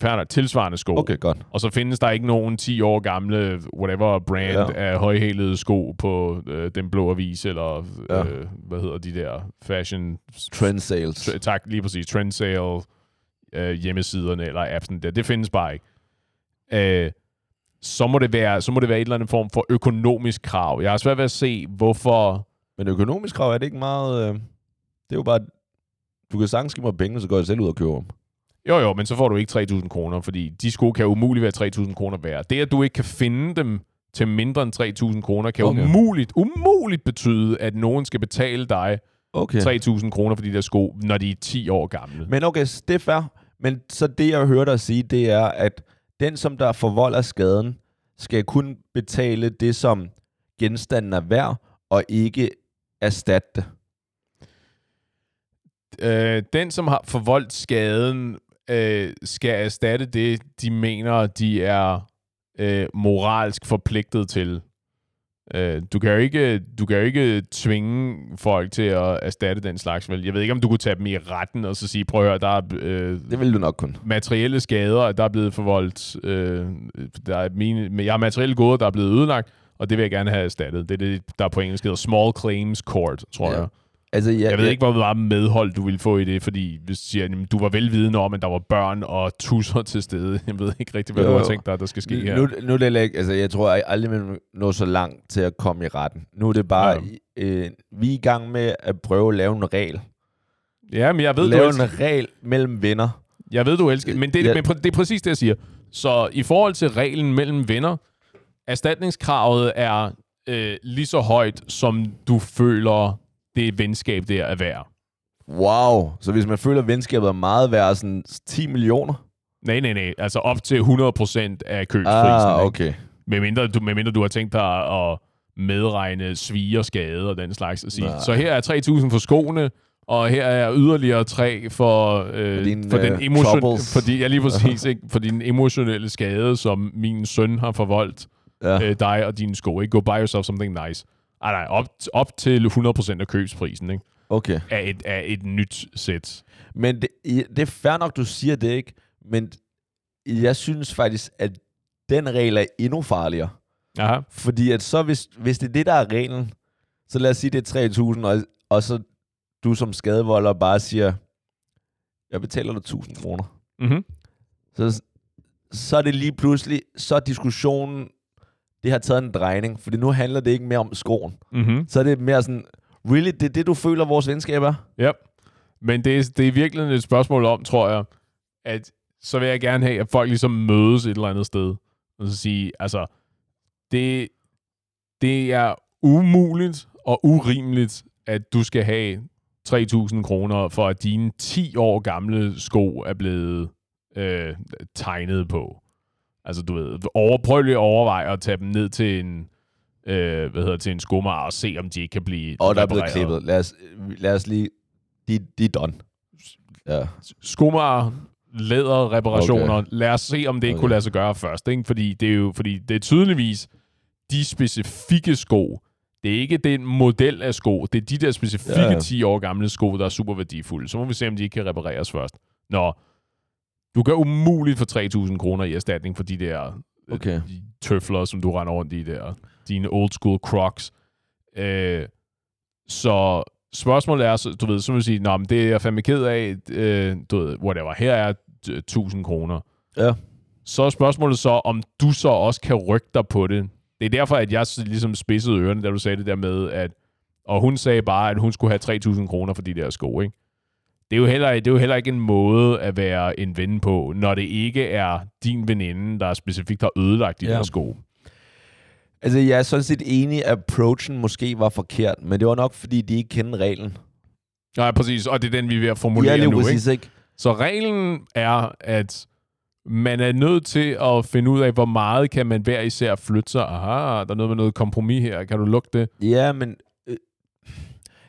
Færdig, tilsvarende sko. Okay, godt. Og så findes der ikke nogen 10 år gamle, whatever brand ja. af højhælede sko på øh, den blå avis, eller ja. øh, hvad hedder de der fashion... Trend sales. Tr- tak, lige præcis. Trend sale øh, hjemmesiderne eller appsen der. Det findes bare ikke. Øh, så må, det være, så må det være et eller andet form for økonomisk krav. Jeg har svært ved at se, hvorfor... Men økonomisk krav er det ikke meget... Øh, det er jo bare... Du kan sagtens give mig penge, så går jeg selv ud og køber dem. Jo, jo, men så får du ikke 3.000 kroner, fordi de sko kan umuligt være 3.000 kroner værd. Det, at du ikke kan finde dem til mindre end 3.000 kroner, kan okay. umuligt, umuligt betyde, at nogen skal betale dig okay. 3.000 kroner for de der sko, når de er 10 år gamle. Men okay, det er fair. Men så det, jeg hører dig sige, det er, at den, som der forvolder skaden, skal kun betale det, som genstanden er værd, og ikke erstatte det. Øh, den, som har forvoldt skaden, øh, skal erstatte det, de mener, de er øh, moralsk forpligtet til. Øh, du, kan jo ikke, du kan jo ikke tvinge folk til at erstatte den slags. Vel? Jeg ved ikke, om du kunne tage dem i retten og så sige, prøv at høre, der er øh, det vil du nok kun. materielle skader, der er blevet forvoldt. Øh, der er mine, jeg har materielle goder, der er blevet ødelagt, og det vil jeg gerne have erstattet. Det er det, der på engelsk hedder Small Claims Court, tror Ja. jeg. Altså, jeg, Jeg ved ikke, hvor meget medhold du ville få i det, fordi hvis du siger, at du var velvidende om, at der var børn og tusser til stede. Jeg ved ikke rigtig, hvad Jo, du har tænkt dig, der skal ske her. Nu, nu er det ikke, altså jeg tror jeg aldrig, man nå så langt til at komme i retten. Nu er det bare, Ja. øh, vi er i gang med at prøve at lave en regel. Ja, men jeg ved, du lave elsker, en regel mellem venner. jeg ved, du elsker men det, Ja. men det er præcis det, jeg siger. Så i forhold til reglen mellem venner, erstatningskravet er øh, lige så højt, som du føler det venskab der er værd. Wow. Så hvis man føler, at venskabet er meget værd, sådan 10 millioner? Nej, nej, nej. Altså op til 100% af købsprisen. Ah, ikke? okay. Medmindre du, medmindre du har tænkt dig at medregne svige og skade og den slags. At sige, Nej. så her er 3.000 for skoene, og her er yderligere 3 for, øh, For dine, for, den øh, emotion, troubles. fordi, ja, lige præcis, ikke? for din emotionelle skade, som min søn har forvoldt Ja. øh, dig og dine sko. Ikke? Go buy yourself something nice. Ej, nej, op, op til 100% af købsprisen ikke? Okay. Af, et, af et nyt sæt. Men det, det er fair nok, du siger det, ikke? Men jeg synes faktisk, at den regel er endnu farligere. Aha. Fordi at så, hvis, hvis det er det, der er reglen, så lad os sige, det er 3.000, og, og så du som skadevolder bare siger, jeg betaler dig 1.000 kroner. Mm-hmm. Så, så er det lige pludselig, så er diskussionen, det har taget en drejning, fordi nu handler det ikke mere om skoen. Mm-hmm. Så er det mere sådan, really, det er det, du føler, vores venskab er? Ja, men det er, det er virkelig et spørgsmål om, tror jeg, at så vil jeg gerne have, at folk ligesom mødes et eller andet sted, og så sige, altså, det, det er umuligt og urimeligt, at du skal have 3.000 kroner, for at dine 10 år gamle sko er blevet øh, tegnet på. Altså, du ved, over, prøv lige at overveje at tage dem ned til en, øh, hvad hedder, til en skomager og se, om de ikke kan blive Og der er blevet repareret. klippet. Lad os, lad os lige, de, de er done. Ja. skomager, læderreparationer. Okay. Okay. Lad os se, om det ikke Okay. kunne lade sig gøre først. Ikke? Fordi det er jo fordi det er tydeligvis de specifikke sko. Det er ikke den model af sko. Det er de der specifikke ja. 10 år gamle sko, der er super værdifulde. Så må vi se, om de ikke kan repareres først. Nå, du kan umuligt få 3.000 kroner i erstatning for de der øh, Okay. de tøfler, som du render rundt i der. Dine old school crocs. Øh, så spørgsmålet er, så, du ved, så vil sige, Nå, men det er jeg fandme ked af, øh, du ved, whatever, her er øh, 1000 kroner. Ja. Så er spørgsmålet så, om du så også kan rykke dig på det. Det er derfor, at jeg ligesom spidsede ørerne, da du sagde det der med, at og hun sagde bare, at hun skulle have 3.000 kroner for de der sko, ikke? Det er, jo heller, det er jo heller ikke en måde at være en ven på, når det ikke er din veninde, der specifikt har ødelagt de Ja. sko. Altså, jeg er sådan set enig, at approachen måske var forkert, men det var nok, fordi de ikke kendte reglen. Nej, præcis, og det er den, vi er ved at Ja, formulere lige nu, ikke? præcis, ikke? Så reglen er, at man er nødt til at finde ud af, hvor meget kan man hver især flytte sig. Aha, der er noget med noget kompromis her. Kan du lugte det? Ja, men øh,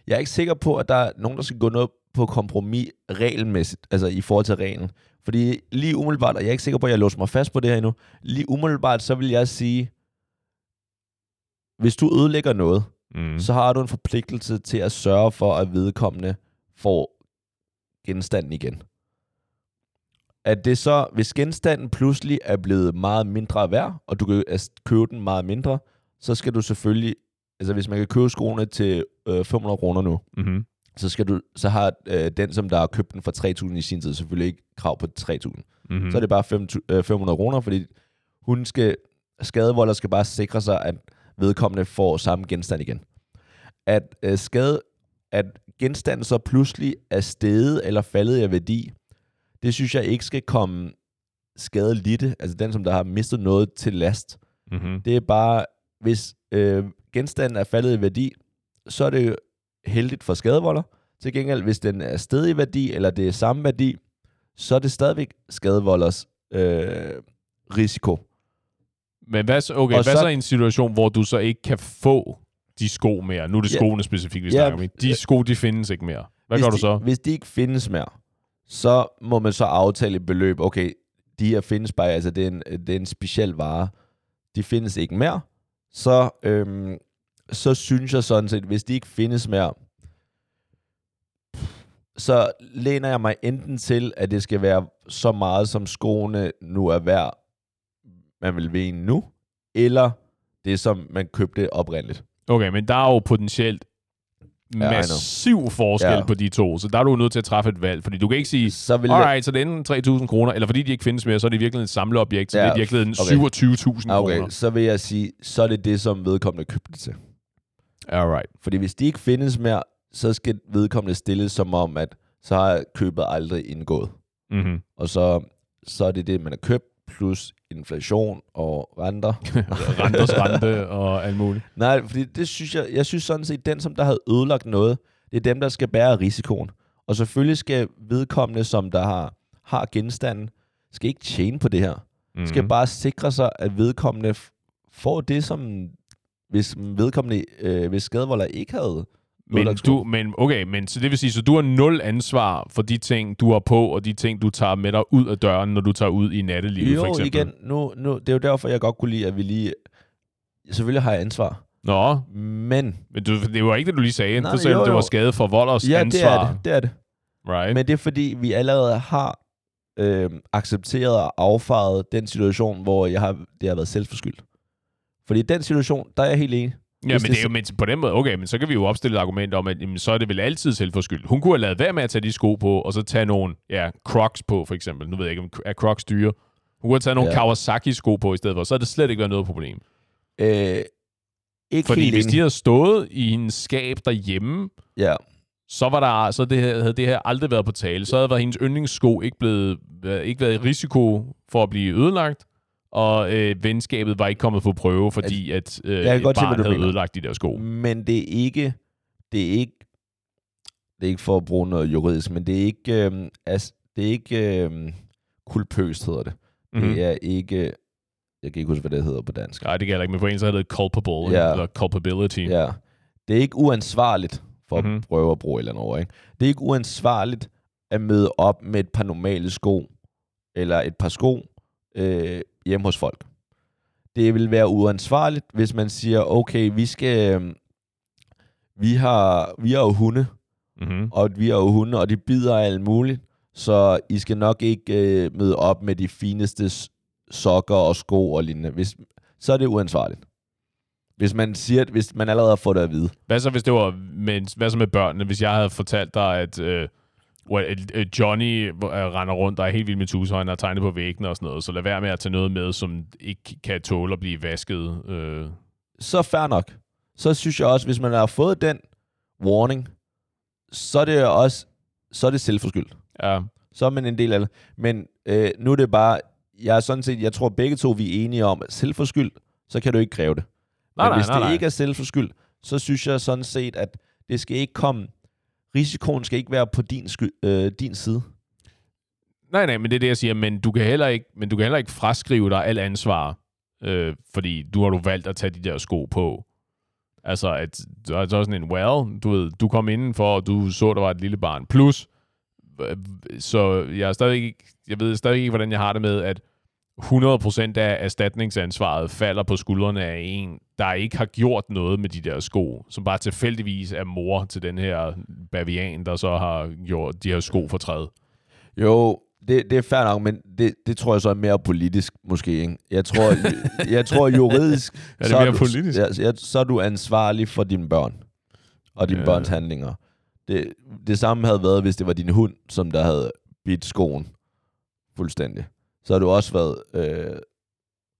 jeg er ikke sikker på, at der er nogen, der skal gå noget på kompromis regelmæssigt, altså i forhold til reglen. Fordi lige umiddelbart, og jeg er ikke sikker på, at jeg låser mig fast på det her endnu, lige umiddelbart, så vil jeg sige, hvis du ødelægger noget, Mm. så har du en forpligtelse til at sørge for, at vedkommende får genstanden igen. At det så, hvis genstanden pludselig er blevet meget mindre værd, og du kan altså, købe den meget mindre, så skal du selvfølgelig, altså hvis man kan købe skoene til øh, 500 kroner nu, Mm-hmm. Så, skal du, så har øh, den, som der har købt den for 3.000 i sin tid, selvfølgelig ikke krav på 3.000. Mm-hmm. Mm. Så er det bare fem, øh, 500 kroner, fordi hun skal, skadevolder skal bare sikre sig, at vedkommende får samme genstand igen. At, øh, skade, at genstanden så pludselig er steget eller faldet i værdi, det synes jeg ikke skal komme skadelidte, altså den, som der har mistet noget til last. Mm-hmm. Det er bare, hvis øh, genstanden er faldet i værdi, så er det heldigt for skadevolder. Til gengæld, hvis den er i værdi, eller det er samme værdi, så er det stadigvæk skadevolders øh, risiko. Men hvad så, okay, Og hvad så- så i en situation, hvor du så ikke kan få de sko mere? Nu er det Ja. skoene specifikt, vi Ja, snakker om. ikke? De ja. sko, de findes ikke mere. Hvad gør du så? Hvis de ikke findes mere, så må man så aftale et beløb. Okay, de her findes bare, altså det er en, det er en speciel vare. De findes ikke mere. Så, øhm, så synes jeg sådan set, hvis de ikke findes mere, så læner jeg mig enten til, at det skal være så meget, som skoene nu er værd, man vil vinde nu, eller det, som man købte oprindeligt. Okay, men der er jo potentielt massiv forskel Ja. på de to, så der er du nødt til at træffe et valg, fordi du kan ikke sige, Så vil jeg, alright, så det er enten 3.000 kroner, eller fordi de ikke findes mere, så er det i virkeligheden et samleobjekt, så Ja, det er i virkeligheden okay. 27.000 Ah, kroner. okay, så vil jeg sige, så er det det, som vedkommende købte det til. Alright. Fordi hvis de ikke findes mere, så skal vedkommende stilles som om, at så har købet aldrig indgået. Mm-hmm. Og så, så er det det, man har købt, plus inflation og renter. Renters rente og alt muligt. Nej, fordi det synes jeg, jeg synes sådan set, den som der havde ødelagt noget, det er dem, der skal bære risikoen. Og selvfølgelig skal vedkommende, som der har, har genstanden, skal ikke tjene på det her. Mm-hmm. Skal bare sikre sig, at vedkommende får det, som hvis vedkommende, øh, hvis skadevolder ikke havde Men, du, men okay, men så det vil sige, så du har nul ansvar for de ting, du har på, og de ting, du tager med dig ud af døren, når du tager ud i nattelivet, for Jo, eksempel. igen, nu, nu, det er jo derfor, jeg godt kunne lide, at vi lige... Selvfølgelig har jeg ansvar, Nå, men... men du, det var ikke det, du lige sagde. Nej, du sagde, jo, at det var jo. skade for volders Ja, det ansvar. er det, det er det. Right? Men det er fordi, vi allerede har øh, accepteret og affaret den situation, hvor jeg har, det har været selvforskyldt. Fordi i den situation, der er jeg helt enig. Ja, men det er jo men på den måde, okay, men så kan vi jo opstille et argument om, at jamen, så er det vel altid selvforskyldt. Hun kunne have lavet være med at tage de sko på, og så tage nogle, ja, Crocs på, for eksempel. Nu ved jeg ikke, om er Crocs dyre. Hun kunne have taget nogle Ja. Kawasaki-sko på i stedet for, så er det slet ikke været noget problem. Øh, ikke Fordi hvis de havde stået i hendes skab derhjemme, Ja, så var der, så det her, havde det her aldrig været på tale. Så havde været hendes yndlingssko ikke, blevet, ikke været i risiko for at blive ødelagt, og øh, venskabet var ikke kommet på prøve, fordi at øh, Jeg kan godt se, barn hvad du havde mener. ødelagt de der sko. men det er ikke... Det er ikke... Det er ikke for at bruge noget juridisk, men det er ikke... Øh, as, det er ikke... Øh, kulpøst hedder det. Mm-hmm. Det er ikke... Jeg kan ikke huske, hvad det hedder på dansk. Nej, det gælder ikke, men på engelsk hedder det culpable, Ja. eller culpability. Ja. Det er ikke uansvarligt, for at Mhm. prøve at bruge et eller andet ord. Ikke? Det er ikke uansvarligt at møde op med et par normale sko, eller et par sko, øh, hjemme hos folk. Det vil være uansvarligt, hvis man siger, okay, vi skal... Øh, vi har, vi har jo hunde, Mm-hmm. og vi har jo hunde, og de bider af alt muligt, så I skal nok ikke øh, møde op med de fineste sokker og sko og lignende. Hvis, så er det uansvarligt. Hvis man siger, at hvis man allerede har fået det at vide. Hvad så, hvis det var med, hvad så med børnene? Hvis jeg havde fortalt dig, at øh, well, øh, Johnny øh, render rundt og er helt vild med tushøjen og tegner på væggene og sådan noget, så lad være med at tage noget med, som ikke kan tåle at blive vasket. Øh. Så fair nok. Så synes jeg også, hvis man har fået den warning, så er det også så er det selvforskyldt. Ja. Så er man en del af det. Men øh, nu er det bare, jeg er sådan set, jeg tror begge to, vi er enige om, at selvforskyldt, så kan du ikke kræve det. Nej, Men nej, hvis nej, det nej. ikke er selvforskyldt, så synes jeg sådan set, at det skal ikke komme, risikoen skal ikke være på din, sky, øh, din side. Nej, nej, men det er det, jeg siger. Men du kan heller ikke, men du kan heller ikke fraskrive dig alt ansvar, øh, fordi du har du valgt at tage de der sko på. Altså, at der er så sådan en, well, du ved, du kom indenfor, og du så, der var et lille barn. Plus, øh, så jeg er stadig ikke, jeg ved stadig ikke, hvordan jeg har det med, at 100% af erstatningsansvaret falder på skuldrene af en, der ikke har gjort noget med de der sko, som bare tilfældigvis er mor til den her bavian, der så har gjort de her sko for træet. Jo, det, det er fair nok, men det, det tror jeg så er mere politisk måske. Ikke? Jeg tror, jeg tror juridisk, Er det så, mere du, politisk? Ja, så, er du ansvarlig for dine børn og dine ja. børns handlinger. Det, det samme havde været, hvis det var din hund, som der havde bidt skoen fuldstændig. Så har du også været øh,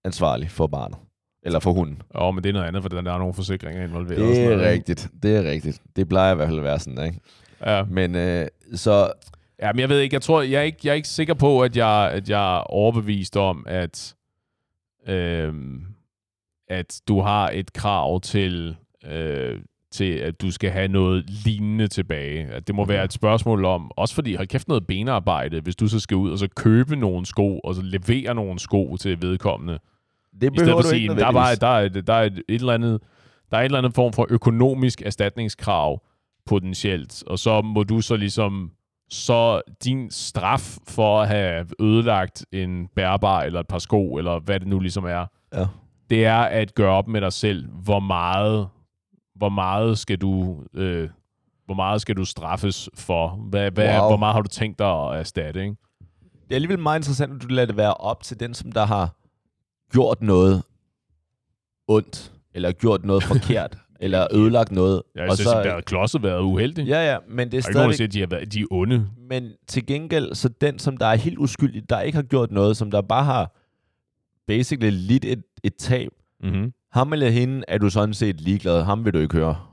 ansvarlig for barnet. Eller for hunden. Jo, men det er noget andet, for der er nogle forsikringer involveret. og sådan Det er noget, rigtigt. Det er rigtigt. Det plejer i hvert fald at være sådan, ikke? Ja. Men øh, så ja, men jeg ved ikke, jeg tror, jeg er ikke, jeg er ikke sikker på, at jeg, at jeg er overbevist om, at, øhm, at du har et krav til, øh, til, at du skal have noget lignende tilbage. At det må være et spørgsmål om, også fordi, hold kæft noget benarbejde, hvis du så skal ud og så købe nogle sko, og så levere nogle sko til vedkommende. det I stedet behøver for du sige, ikke "Jamen, der er, nødvendigvis. der, er, der, er et, et eller andet, der er et eller andet form for økonomisk erstatningskrav potentielt, og så må du så ligesom, så din straf for at have ødelagt en bærbar eller et par sko, eller hvad det nu ligesom er, Ja. det er at gøre op med dig selv, hvor meget, hvor meget skal du, øh, hvor meget skal du straffes for? Hvad, hvad, Wow. Hvor meget har du tænkt dig at erstatte, ikke? Det er alligevel meget interessant, at du lader det være op til den, som der har gjort noget, ondt, eller gjort noget forkert, eller ødelagt noget. Jeg og synes, at klodset været uheldig. Ja, ja, men det er Der stadig... ikke nogen, der at de, har været, de er onde. Men til gengæld, så den, som der er helt uskyldig, der ikke har gjort noget, som der bare har basically lidt et, et tab, Mm-hmm. Ham eller hende er du sådan set ligeglad. Ham vil du ikke høre.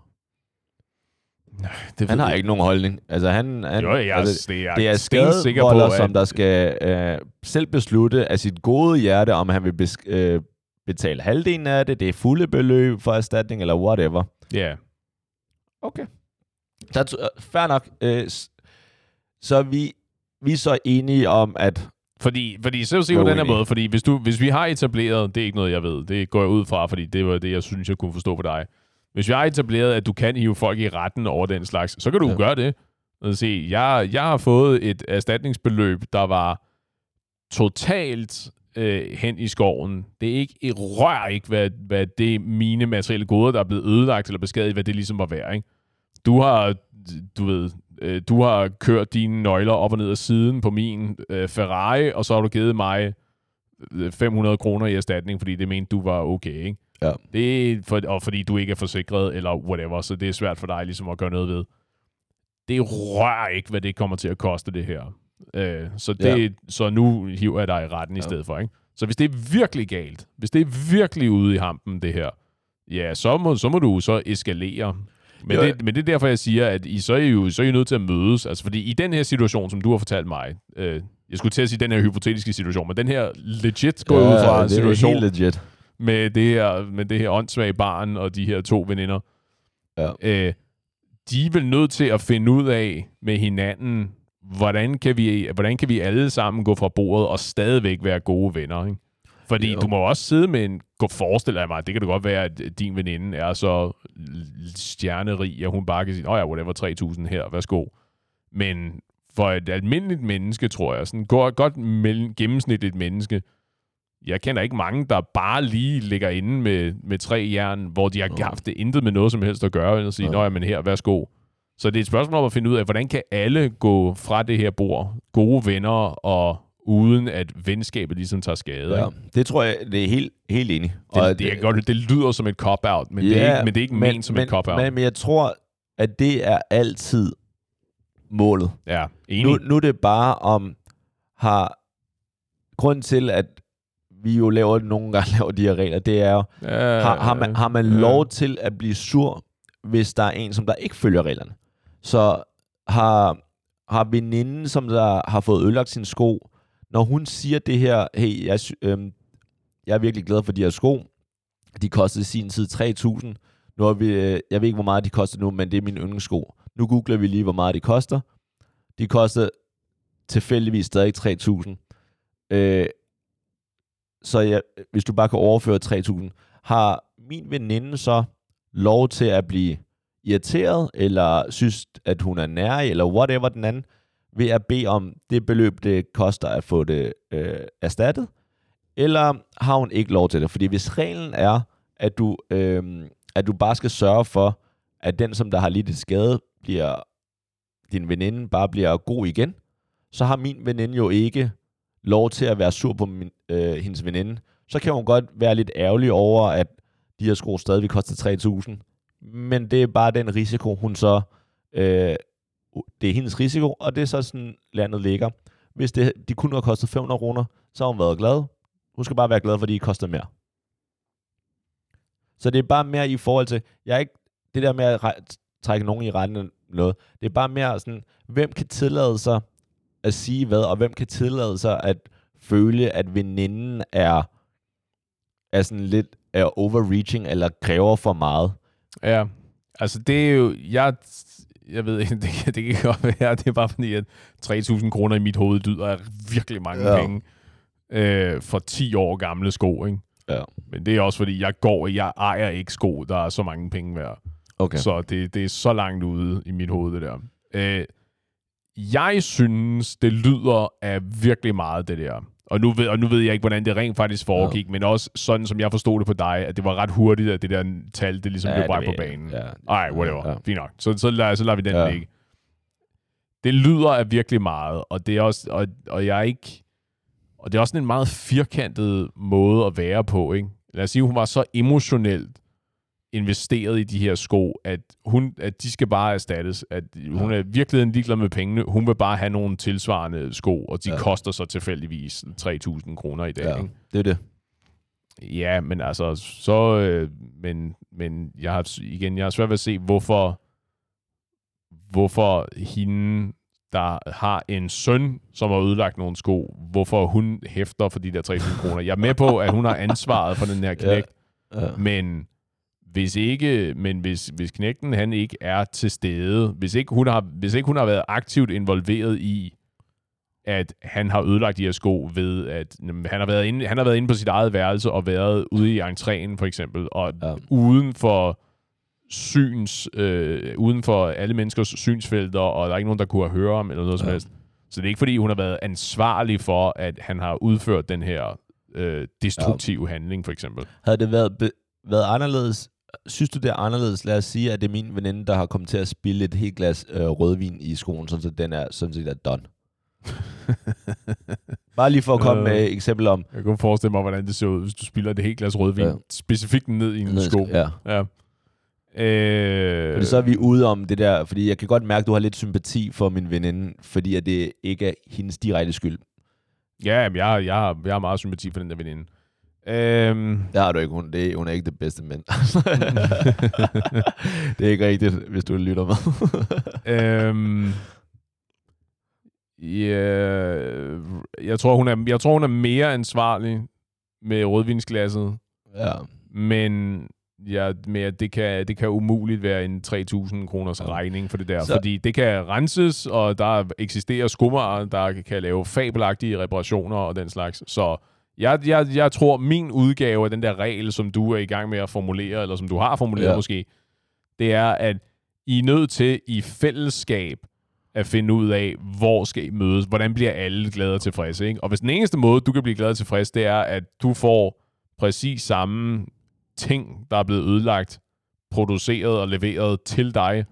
Det Han har ikke nogen holdning. Altså, han, han, Jo, jeg, altså, det er, det er skadevolder, som der skal øh, selv beslutte af sit gode hjerte, om han vil besk- øh, betale halvdelen af det, det er fulde beløb for erstatning, eller whatever. Ja, Okay. Så, uh, fair nok. Øh, så vi, vi er så enige om, at... Fordi, fordi så se på den her måde, fordi hvis, du, hvis vi har etableret, det er ikke noget, jeg ved, det går jeg ud fra, fordi det var det, jeg synes, jeg kunne forstå på dig. Hvis vi har etableret, at du kan hive folk i retten over den slags, så kan du Ja. gøre det. Se, jeg, jeg har fået et erstatningsbeløb, der var totalt øh, hen i skoven. Det er ikke et rør ikke, hvad, hvad det mine materielle goder, der er blevet ødelagt eller beskadiget, hvad det ligesom var værd. Ikke? Du har, du ved, øh, du har kørt dine nøgler op og ned ad siden på min øh, Ferrari, og så har du givet mig øh, 500 kroner i erstatning, fordi det mente, du var okay, ikke? Ja. Det er for, og fordi du ikke er forsikret, eller whatever, så det er svært for dig ligesom at gøre noget ved. Det rører ikke, hvad det kommer til at koste, det her. Øh, så, det, ja. så nu hiver jeg dig i retten ja. i stedet for, ikke? Så hvis det er virkelig galt, hvis det er virkelig ude i hampen, det her, ja, så må, så må du så eskalere. Men, Jo, det, men det er derfor, jeg siger, at I så er I jo så er I nødt til at mødes. Altså, fordi i den her situation, som du har fortalt mig, øh, jeg skulle til at sige den her hypotetiske situation, men den her legit går ja, ud fra det er situation helt legit. med det her, med det her åndssvage barn og de her to veninder. Ja. Øh, de er vel nødt til at finde ud af med hinanden, hvordan kan vi, hvordan kan vi alle sammen gå fra bordet og stadigvæk være gode venner, ikke? Fordi Jo. du må også sidde med en... Gå forestille dig mig, det kan det godt være, at din veninde er så stjernerig, at hun bare kan sige, åh ja, whatever, 3.000 her, værsgo. Men for et almindeligt menneske, tror jeg, sådan godt, godt mellem, gennemsnitligt menneske, jeg kender ikke mange, der bare lige ligger inde med, med tre jern, hvor de har Nå. haft det intet med noget som helst at gøre, eller sige, Nej. nå ja, men her, værsgo. Så det er et spørgsmål om at finde ud af, hvordan kan alle gå fra det her bord, gode venner, og uden at venskabet ligesom tager skade. Ja, ikke? det tror jeg, det er helt, helt enig. Det, det, det, er godt, det lyder som et cop-out, men, det er ikke, men det er ikke men, ment som men, et cop-out. Men, men jeg tror, at det er altid målet. ja, enig. Nu, nu er det bare om, har grund til, at vi jo laver nogle gange laver de her regler, det er jo, ja, har, har, man, har man ja. lov til at blive sur, hvis der er en, som der ikke følger reglerne? Så har, har veninden, som der har fået ødelagt sin sko, når hun siger det her, hey, jeg, øh, jeg er virkelig glad for de her sko, de kostede i sin tid 3.000, nu har vi, øh, jeg ved ikke, hvor meget de koster nu, men det er mine yndlingssko. Nu googler vi lige, hvor meget de koster. De koster tilfældigvis stadig 3.000. Øh, så jeg, hvis du bare kan overføre 3.000, har min veninde så lov til at blive irriteret, eller synes, at hun er nær, eller whatever den anden, ved at bede om det beløb, det koster at få det øh, erstattet, eller har hun ikke lov til det? Fordi hvis reglen er, at du, øh, at du bare skal sørge for, at den, som der har lidt et skade, bliver, din veninde bare bliver god igen, så har min veninde jo ikke lov til at være sur på min, øh, hendes veninde. Så kan hun godt være lidt ærgerlig over, at de her sko stadig koster 3.000. Men det er bare den risiko, hun så... Øh, det er hendes risiko, og det er så sådan, landet ligger. Hvis det, de kunne have kostet 500 kroner, så har hun været glad. Hun skal bare være glad, fordi de koster mere. Så det er bare mere i forhold til, jeg er ikke, det der med at re- trække nogen i retten eller noget, det er bare mere sådan, hvem kan tillade sig at sige hvad, og hvem kan tillade sig at føle, at veninden er, er sådan lidt er overreaching, eller kræver for meget. Ja, altså det er jo, jeg, jeg ved ikke, det, kan- det kan godt være, det er bare fordi, at 3.000 kroner i mit hoved lyder af virkelig mange ja. penge øh, for 10 år gamle sko, ikke? Ja. Men det er også fordi, jeg går, jeg ejer ikke sko, der er så mange penge værd. Okay. Så det, det er så langt ude i mit hoved, det der. Øh, jeg synes, det lyder af virkelig meget, det der. Og nu, ved, og nu ved jeg ikke, hvordan det rent faktisk foregik, ja. men også sådan, som jeg forstod det på dig, at det var ret hurtigt, at det der tal, det ligesom ja, blev bragt på banen. Ja. Ej, whatever. Ja. Fint nok. Så, så, lader, så lader vi den Ja. ligge. Det lyder af virkelig meget, og det er også, og, og jeg er ikke, og det er også en meget firkantet måde at være på, ikke? lad os sige, hun var så emotionelt investeret i de her sko, at, hun, at de skal bare erstattes. At hun er virkelig ligeglad med pengene. Hun vil bare have nogle tilsvarende sko, og de Ja. ja. koster så tilfældigvis 3.000 kroner i dag. Ja, Ikke? det er det. Ja, men altså, så... Øh, men, men jeg har, igen, jeg har svært ved at se, hvorfor, hvorfor hende, der har en søn, som har ødelagt nogle sko, hvorfor hun hæfter for de der 3.000 kroner. Jeg er med på, at hun har ansvaret for den her knægt, Ja. men hvis ikke, men hvis, hvis knægten han ikke er til stede, hvis ikke, hun har, hvis ikke hun har været aktivt involveret i, at han har ødelagt de her sko ved, at jamen, han har været inde, han har været inde på sit eget værelse og været ude i entréen for eksempel, og Ja. uden for syns, øh, uden for alle menneskers synsfelter, og der er ikke nogen, der kunne høre ham eller noget som Ja. helst. Så det er ikke, fordi hun har været ansvarlig for, at han har udført den her øh, destruktive ja. handling, for eksempel. Havde det været, be- været anderledes, synes du det er anderledes, lad os sige, at det er min veninde, der har kommet til at spille et helt glas øh, rødvin i skoen, sådan så den er sådan set er done. Bare lige for at komme Øh. med et eksempel om, Jeg kan forestille mig, hvordan det ser ud, hvis du spiller et helt glas rødvin, Ja. specifikt ned i en Ned sko. ja. ja. Øh, Fordi så er vi ude om det der, fordi jeg kan godt mærke, at du har lidt sympati for min veninde, fordi at det ikke er hendes direkte skyld. Ja, jamen, jeg, jeg, jeg har meget sympati for den der veninde. Øhm, Det har du ikke, hun, det, hun er ikke det bedste mænd. det er ikke rigtigt, hvis du lytter med. øhm, ja, jeg, tror, hun er, jeg tror, hun er mere ansvarlig med rødvinsglasset, ja. men ja, at det, kan, det kan umuligt være en 3.000 kroners regning for det der, så. fordi det kan renses, og der eksisterer skummer, der kan lave fabelagtige reparationer og den slags. Så jeg, jeg, jeg tror, min udgave af den der regel, som du er i gang med at formulere, eller som du har formuleret Ja. måske, det er, at I er nødt til i fællesskab at finde ud af, hvor skal I mødes, hvordan bliver alle glade og tilfredse. Ikke? Og hvis den eneste måde, du kan blive glad og tilfreds, det er, at du får præcis samme ting, der er blevet ødelagt, produceret og leveret til dig,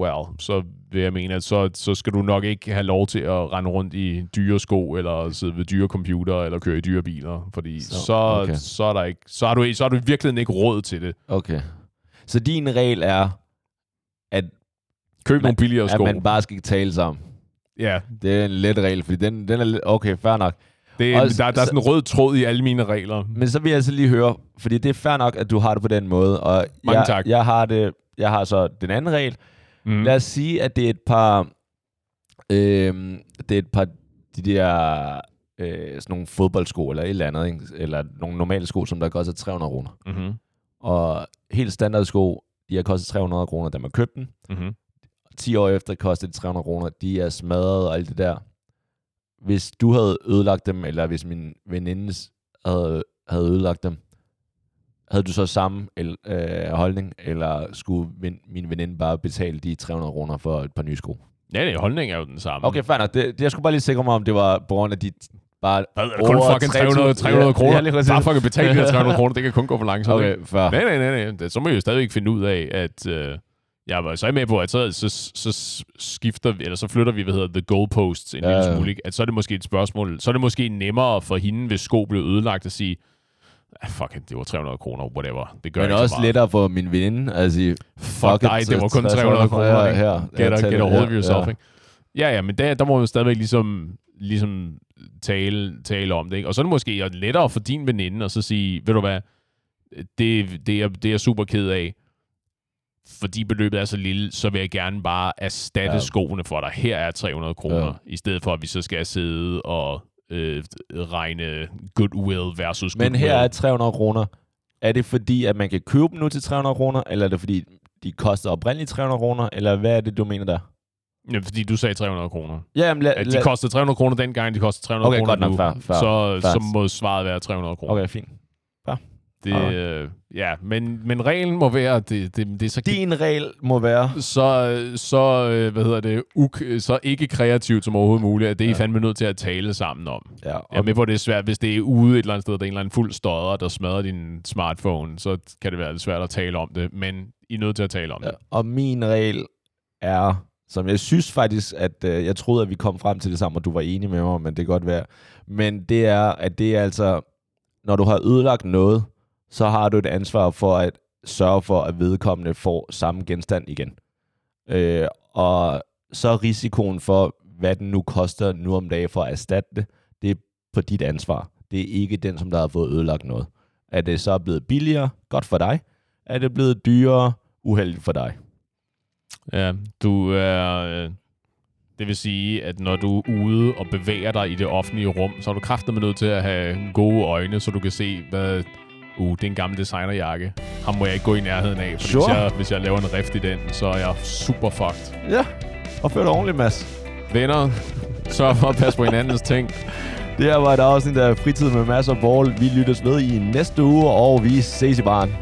well, så vil jeg mene, at så, så skal du nok ikke have lov til at rende rundt i dyre sko, eller sidde ved dyre computer, eller køre i dyre biler, fordi Så, så, okay. så, er, der ikke, så, har du, så har du virkelig ikke råd til det. Okay. Så din regel er, at, Køb Man- nogle billigere at sko. man bare skal tale sammen. Ja, Det er en let regel, fordi den, den er lidt... Okay, fair nok. det er, Og der, der er så- sådan en rød tråd i alle mine regler. Men så vil jeg altså lige høre, fordi det er fair nok, at du har det på den måde. Og Mange jeg, tak. Jeg har, det, jeg har så den anden regel. Mm. Lad os sige, at det er et par... Øhm, det er et par de der øh, sådan nogle fodboldsko eller et eller andet, ikke? eller nogle normale sko, som der koster 300 kroner. Mm-hmm. Og helt standard sko, de har kostet 300 kroner, da man købte den. Mm-hmm. 10 år efter kostede det 300 kroner. De er smadret og alt det der. Hvis du havde ødelagt dem, eller hvis min veninde havde, havde ødelagt dem, havde du så samme el, øh, holdning, eller skulle min, min veninde bare betale de 300 kroner for et par nye sko? Ja, det, holdningen er jo den samme. Okay, fair nok. Det, det, jeg skulle bare lige sikre mig, om det var på grund af de bare... Hvad, er det kun fucking 300, 300 300 Ja, kroner? ja. Bare fucking betale de her 300 kroner, det kan kun gå for langsomt. Okay, fair. Nej, nej, nej, nej. Det- Så må jeg jo stadigvæk finde ud af, at øh, jeg var så jeg med på, at så, så, så skifter vi, eller så flytter vi, hvad hedder the goalposts en Ja, lille smule. Ikke? At så er det måske et spørgsmål, så er det måske nemmere for hende, hvis sko blev ødelagt, at sige, ah, fuck it, det var 300 kroner, whatever. Det gør Men ikke også så meget. lettere for min veninde at sige, Fuck it, dig, det var kun 60 300 kroner. her, her. Get, a, get a hold of yourself, ja. ikke? Ja, ja, men der, der må man stadigvæk ligesom, ligesom tale, tale om det, ikke? Og så er det måske lettere for din veninde at så sige, ved du hvad, det, det, er, det er jeg super ked af, fordi beløbet er så lille, så vil jeg gerne bare erstatte Ja. skoene for dig. Her er 300 kroner, ja. i stedet for, at vi så skal sidde og øh, regne goodwill versus Men goodwill. her er 300 kroner. Er det fordi, at man kan købe dem nu til 300 kroner, eller er det fordi, de koster oprindeligt 300 kroner, eller hvad er det, du mener der? Ja, fordi du sagde 300 kroner. Ja, men lad, At de kostede 300 kroner dengang, de koster 300 Okay, kroner godt nok, nu. fair, fair, så, fair. så må svaret være 300 kroner. Okay, fint. Det, Alright. øh, ja, men, men reglen må være, at det, det, det er så, Din regel må være... så, så, øh, hvad hedder det, uk, så ikke kreativt som overhovedet muligt, at det er I Ja. fandme nødt til at tale sammen om. Ja, Jeg er og, med på, at det er svært, hvis det er ude et eller andet sted, der er en eller anden fuld stodder, der smadrer din smartphone, så kan det være lidt svært at tale om det, men I er nødt til at tale om ja, det. og min regel er, som jeg synes faktisk, at øh, jeg troede, at vi kom frem til det samme, og du var enig med mig, men det kan godt være. Men det er, at det er altså når du har ødelagt noget, så har du et ansvar for at sørge for, at vedkommende får samme genstand igen. Øh, og så er risikoen for, hvad den nu koster nu om dagen for at erstatte det, det er på dit ansvar. Det er ikke den, som der har fået ødelagt noget. Er det så blevet billigere? Godt for dig. Er det blevet dyrere? Uheldigt for dig. Ja, du er... Øh, det vil sige, at når du er ude og bevæger dig i det offentlige rum, så er du kraftigt nødt til at have gode øjne, så du kan se, hvad... Uh, det er en gammel designerjakke. Ham må jeg ikke gå i nærheden af, for Sure. hvis, jeg, hvis jeg laver en rift i den, så er jeg super fucked. Ja, og før dig ordentligt, Mads. Venner, sørg for at passe på hinandens ting. Det her var et afsnit af Fritid med masser af ball. Vi lyttes ved i næste uge, og vi ses i baren.